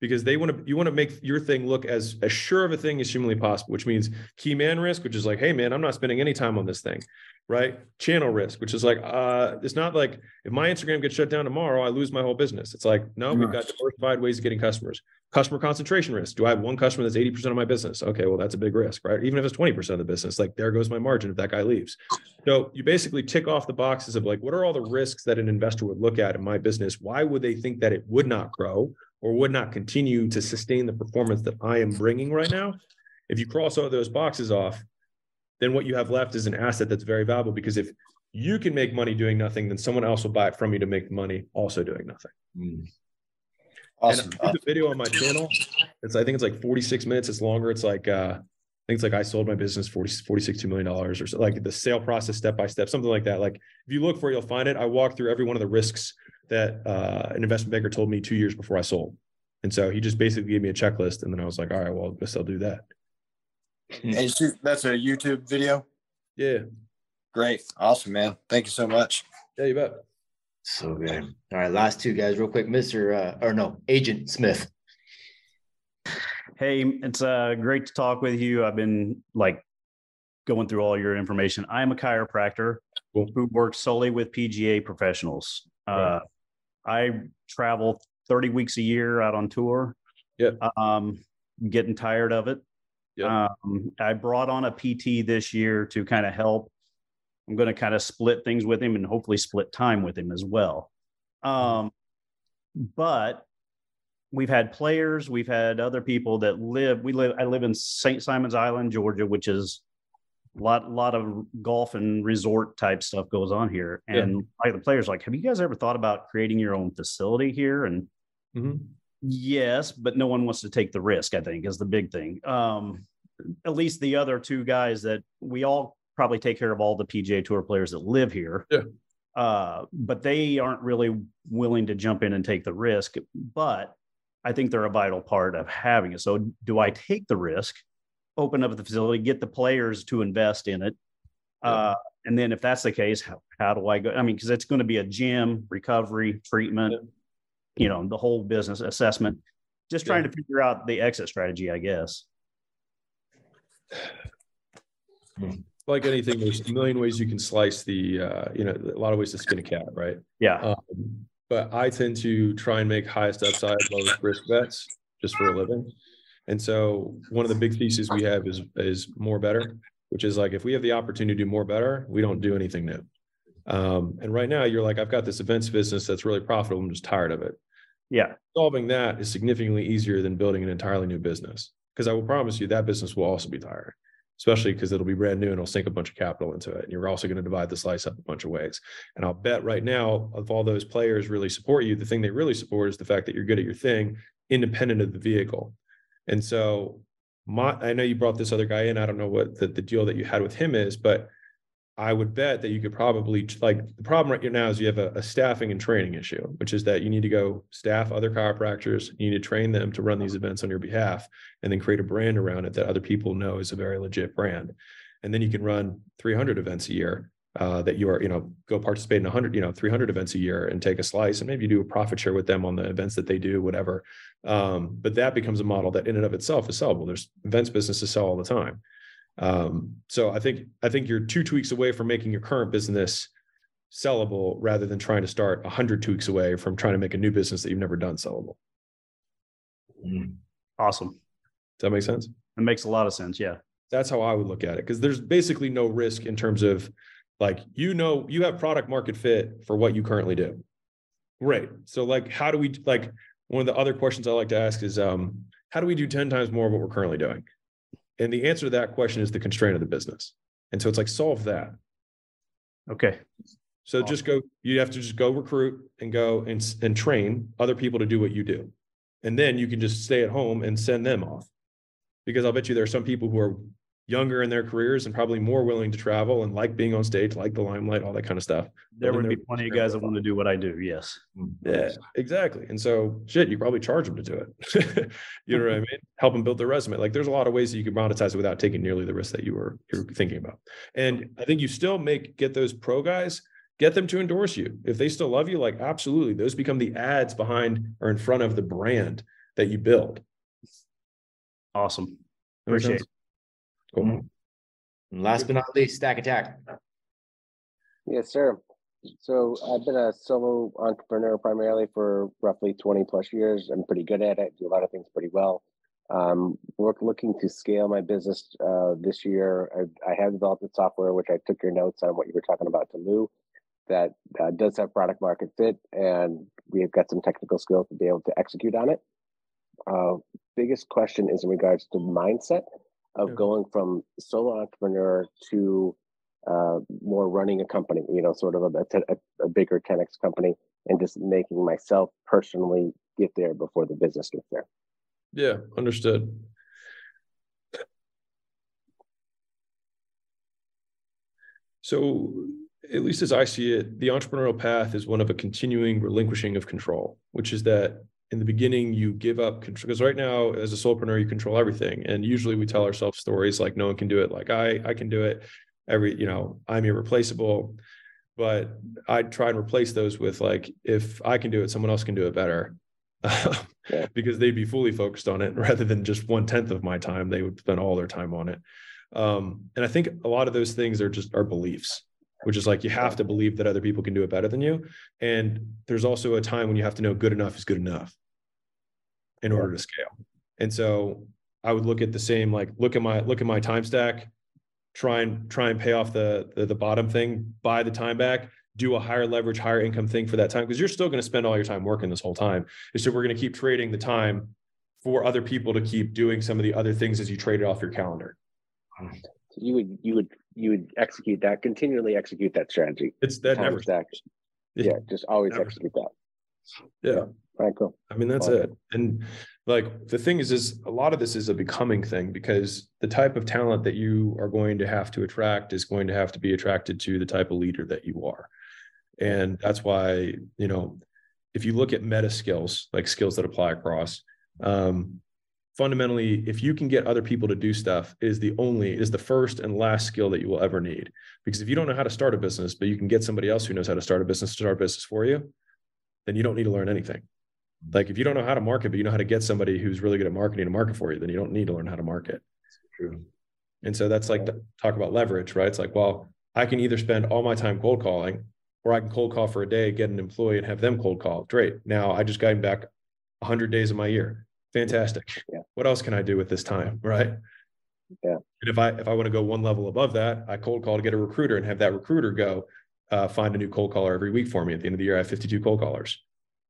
Because they want to you want to make your thing look as as sure of a thing as humanly possible which means key man risk which is like hey man i'm not spending any time on this thing right? Channel risk, which is like, uh, it's not like if my Instagram gets shut down tomorrow, I lose my whole business. It's like, no, we've got diversified ways of getting customers. Customer concentration risk. Do I have one customer that's 80% of my business? Okay, well, that's a big risk, right? Even if it's 20% of the business, like there goes my margin if that guy leaves. So you basically tick off the boxes of like, what are all the risks that an investor would look at in my business? Why would they think that it would not grow or would not continue to sustain the performance that I am bringing right now? If you cross all those boxes off, then what you have left is an asset that's very valuable because if you can make money doing nothing, then someone else will buy it from you to make money also doing nothing. Mm. Awesome. And the video on my channel. It's I think it's like 46 minutes. It's longer. It's like uh I think it's like I sold my business 40, 46 $2 million or so, like the sale process step by step, something like that. Like if you look for it, you'll find it. I walk through every one of the risks that uh, an investment banker told me two years before I sold. And so he just basically gave me a checklist. And then I was like, all right, well, I guess I'll do that. And that's a YouTube video. Yeah. Great. Awesome, man. Thank you so much. Yeah, you bet. So good. All right, last two guys, real quick, Mister uh, or no, Agent Smith. Hey, it's uh, great to talk with you. I've been like going through all your information. I'm a chiropractor cool. who works solely with PGA professionals. Uh, I travel 30 weeks a year out on tour. Yeah. Um, getting tired of it. Yeah. Um, I brought on a PT this year to kind of help. I'm going to kind of split things with him and hopefully split time with him as well. Um, but we've had players, we've had other people that live. We live. I live in St. Simon's Island, Georgia, which is a lot, lot of golf and resort type stuff goes on here. And yeah. like the players, like, have you guys ever thought about creating your own facility here? And mm-hmm. Yes, but no one wants to take the risk, I think, is the big thing. Um, at least the other two guys that we all probably take care of all the PGA Tour players that live here. Yeah. Uh, but they aren't really willing to jump in and take the risk. But I think they're a vital part of having it. So, do I take the risk, open up the facility, get the players to invest in it? Yeah. Uh, and then, if that's the case, how, how do I go? I mean, because it's going to be a gym, recovery, treatment, you know the whole business assessment just trying yeah. to figure out the exit strategy i guess. Like anything there's a million ways you can slice the uh, you know a lot of ways to skin a cat right? Yeah. Um, but i tend to try and make highest upside lowest risk bets just for a living. And so one of the big theses we have is is more better which is like if we have the opportunity to do more better we don't do anything new. Um, and right now you're like i've got this events business that's really profitable i'm just tired of it yeah. Solving that is significantly easier than building an entirely new business. Because I will promise you that business will also be tired, especially because it'll be brand new and it'll sink a bunch of capital into it. And you're also going to divide the slice up a bunch of ways. And I'll bet right now, if all those players really support you, the thing they really support is the fact that you're good at your thing, independent of the vehicle. And so my I know you brought this other guy in. I don't know what the, the deal that you had with him is, but I would bet that you could probably like the problem right now is you have a, a, staffing and training issue, which is that you need to go staff other chiropractors, you need to train them to run these events on your behalf, and then create a brand around it that other people know is a very legit brand. And then you can run 300 events a year uh, that you are, you know, go participate in 100, you know, 300 events a year and take a slice, and maybe you do a profit share with them on the events that they do, whatever. Um, but that becomes a model that in and of itself is sellable. There's events businesses sell all the time. Um, so I think I think you're two tweaks away from making your current business sellable rather than trying to start a hundred tweaks away from trying to make a new business that you've never done sellable. Mm-hmm. Awesome. Does that make sense? It makes a lot of sense. Yeah. That's how I would look at it. Cause there's basically no risk in terms of like, you know, you have product market fit for what you currently do. Great. So like, how do we like one of the other questions I like to ask is, um, how do we do 10 times more of what we're currently doing? And the answer to that question is the constraint of the business. And so it's like solve that. Okay. So awesome. just go, you have to just go recruit and go and, and train other people to do what you do. And then you can just stay at home and send them off. Because I'll bet you there are some people who are younger in their careers and probably more willing to travel and like being on stage, like the limelight, all that kind of stuff. There would be plenty of guys that want to do what I do. Yes. Yeah, exactly. And so shit, you probably charge them to do it. you know what I mean? Help them build their resume. Like there's a lot of ways that you can monetize it without taking nearly the risk that you were you're thinking about. And I think you still make get those pro guys, get them to endorse you. If they still love you, like absolutely, those become the ads behind or in front of the brand that you build. Awesome. Appreciate it. Cool. And last but not least, Stack Attack. Yes, sir. So I've been a solo entrepreneur primarily for roughly 20 plus years. I'm pretty good at it, do a lot of things pretty well. Um, we're looking to scale my business uh, this year. I, I, have developed a software, which I took your notes on what you were talking about to Lou, that uh, does have product market fit, and we've got some technical skills to be able to execute on it. Uh, biggest question is in regards to mindset of going from solo entrepreneur to uh, more running a company, you know, sort of a, a, a bigger 10x company, and just making myself personally get there before the business gets there. Yeah, understood. So, at least as I see it, the entrepreneurial path is one of a continuing relinquishing of control, which is that in the beginning you give up control because right now as a solopreneur you control everything and usually we tell ourselves stories like no one can do it like i i can do it. Every you know i'm irreplaceable. But i try and replace those with like if i can do it someone else can do it better. Because they'd be fully focused on it rather than just one tenth of my time they would spend all their time on it. Um, and i think a lot of those things are just our beliefs which is like you have to believe that other people can do it better than you. And there's also a time when you have to know good enough is good enough in order to scale. And so I would look at the same, like look at my look at my time stack, try and try and pay off the the, the bottom thing, buy the time back, do a higher leverage, higher income thing for that time because you're still going to spend all your time working this whole time. And so we're going to keep trading the time for other people to keep doing some of the other things as you trade it off your calendar. You would you would you would execute that continually execute that strategy. It's that never stack. Yeah, just always never. execute that. Yeah. All right, cool. I mean, that's it. And like the thing is, is a lot of this is a becoming thing because the type of talent that you are going to have to attract is going to have to be attracted to the type of leader that you are. And that's why, you know, if you look at meta skills, like skills that apply across, um, fundamentally if you can get other people to do stuff is the only is the first and last skill that you will ever need. Because if you don't know how to start a business but you can get somebody else who knows how to start a business to start a business for you then you don't need to learn anything. Like if you don't know how to market but you know how to get somebody who's really good at marketing to market for you then you don't need to learn how to market. True. And so that's like talk about leverage right? It's like well i can either spend all my time cold calling or i can cold call for a day get an employee and have them cold call. Great. Now i just got back 100 days of my year fantastic. Yeah. what else can i do with this time right? Yeah. And if i if i want to go one level above that i cold call to get a recruiter and have that recruiter go uh, find a new cold caller every week for me. At the end of the year i have 52 cold callers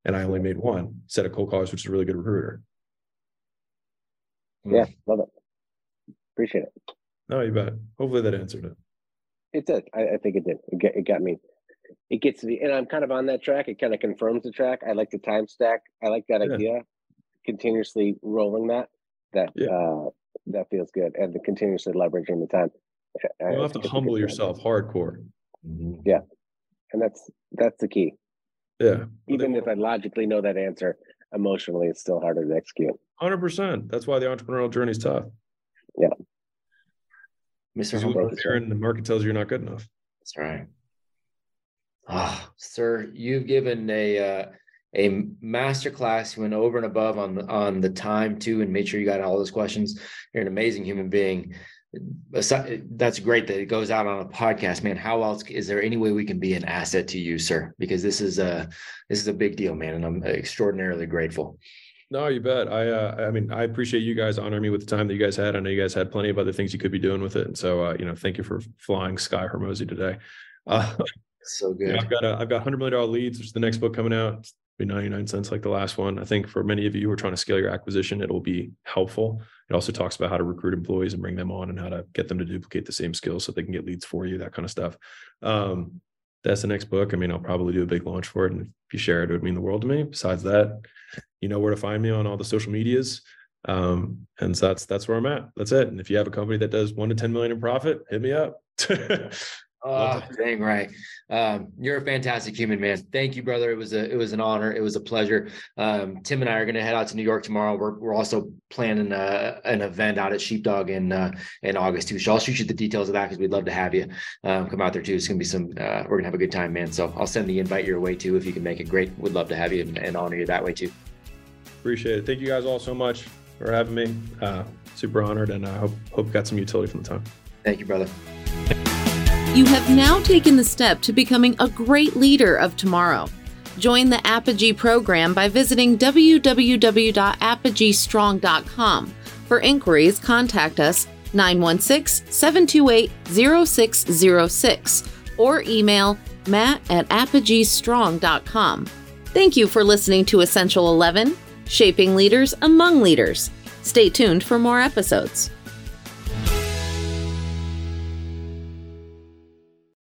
and i only made one set of cold callers which is a really good recruiter. Yeah love it. Appreciate it. No you bet. Hopefully that answered it. It did. I, I think it did. It, get, it got me it gets me, and i'm kind of on that track. It kind of confirms the track. I like the time stack. I like that yeah. idea continuously rolling that that yeah. uh, that feels good and the continuously leveraging the time you have to humble yourself hardcore. Mm-hmm. yeah and that's that's the key. Yeah. Even if i logically know that answer emotionally it's still harder to execute. 100% that's why the entrepreneurial journey is tough. Yeah. Mr Humble, and the market tells you you're not good enough. That's right. Ah oh, sir you've given a uh a masterclass. You went over and above on the, on the time too, and made sure you got all those questions. You're an amazing human being. That's great that it goes out on a podcast, man. How else is there any way we can be an asset to you, sir? Because this is a this is a big deal, man, and I'm extraordinarily grateful. No, you bet. I uh, I mean, I appreciate you guys honoring me with the time that you guys had. I know you guys had plenty of other things you could be doing with it, and so uh, you know, thank you for flying Sky Hormozi today. Uh, so good. You know, I've got a, I've got hundred million dollar leads, which is the next book coming out be 99 cents like the last one. I think for many of you who are trying to scale your acquisition, it'll be helpful. It also talks about how to recruit employees and bring them on and how to get them to duplicate the same skills so they can get leads for you, that kind of stuff. Um, that's the next book. I mean, I'll probably do a big launch for it. And if you share it, it would mean the world to me. Besides that, you know where to find me on all the social medias. Um, and so that's that's where I'm at. That's it. And if you have a company that does one to 10 million in profit, hit me up. Oh, dang right. Um, you're a fantastic human, man. Thank you, brother. It was a it was an honor. It was a pleasure. Um, Tim and I are going to head out to New York tomorrow. We're, we're also planning a, uh, an event out at Sheepdog in uh, in August too. So I'll shoot you the details of that because we'd love to have you um, come out there too. It's going to be some. Uh, we're going to have a good time, man. So I'll send the invite your way too if you can make it. Great. We'd love to have you and, and honor you that way too. Appreciate it. Thank you guys all so much for having me. Uh, super honored, and I hope hope got some utility from the time. Thank you, brother. You have now taken the step to becoming a great leader of tomorrow. Join the Apogee program by visiting www.apogeestrong.com. For inquiries, contact us 916 728 0606 or email matt at apogeestrong.com. Thank you for listening to Essential 11, Shaping Leaders Among Leaders. Stay tuned for more episodes.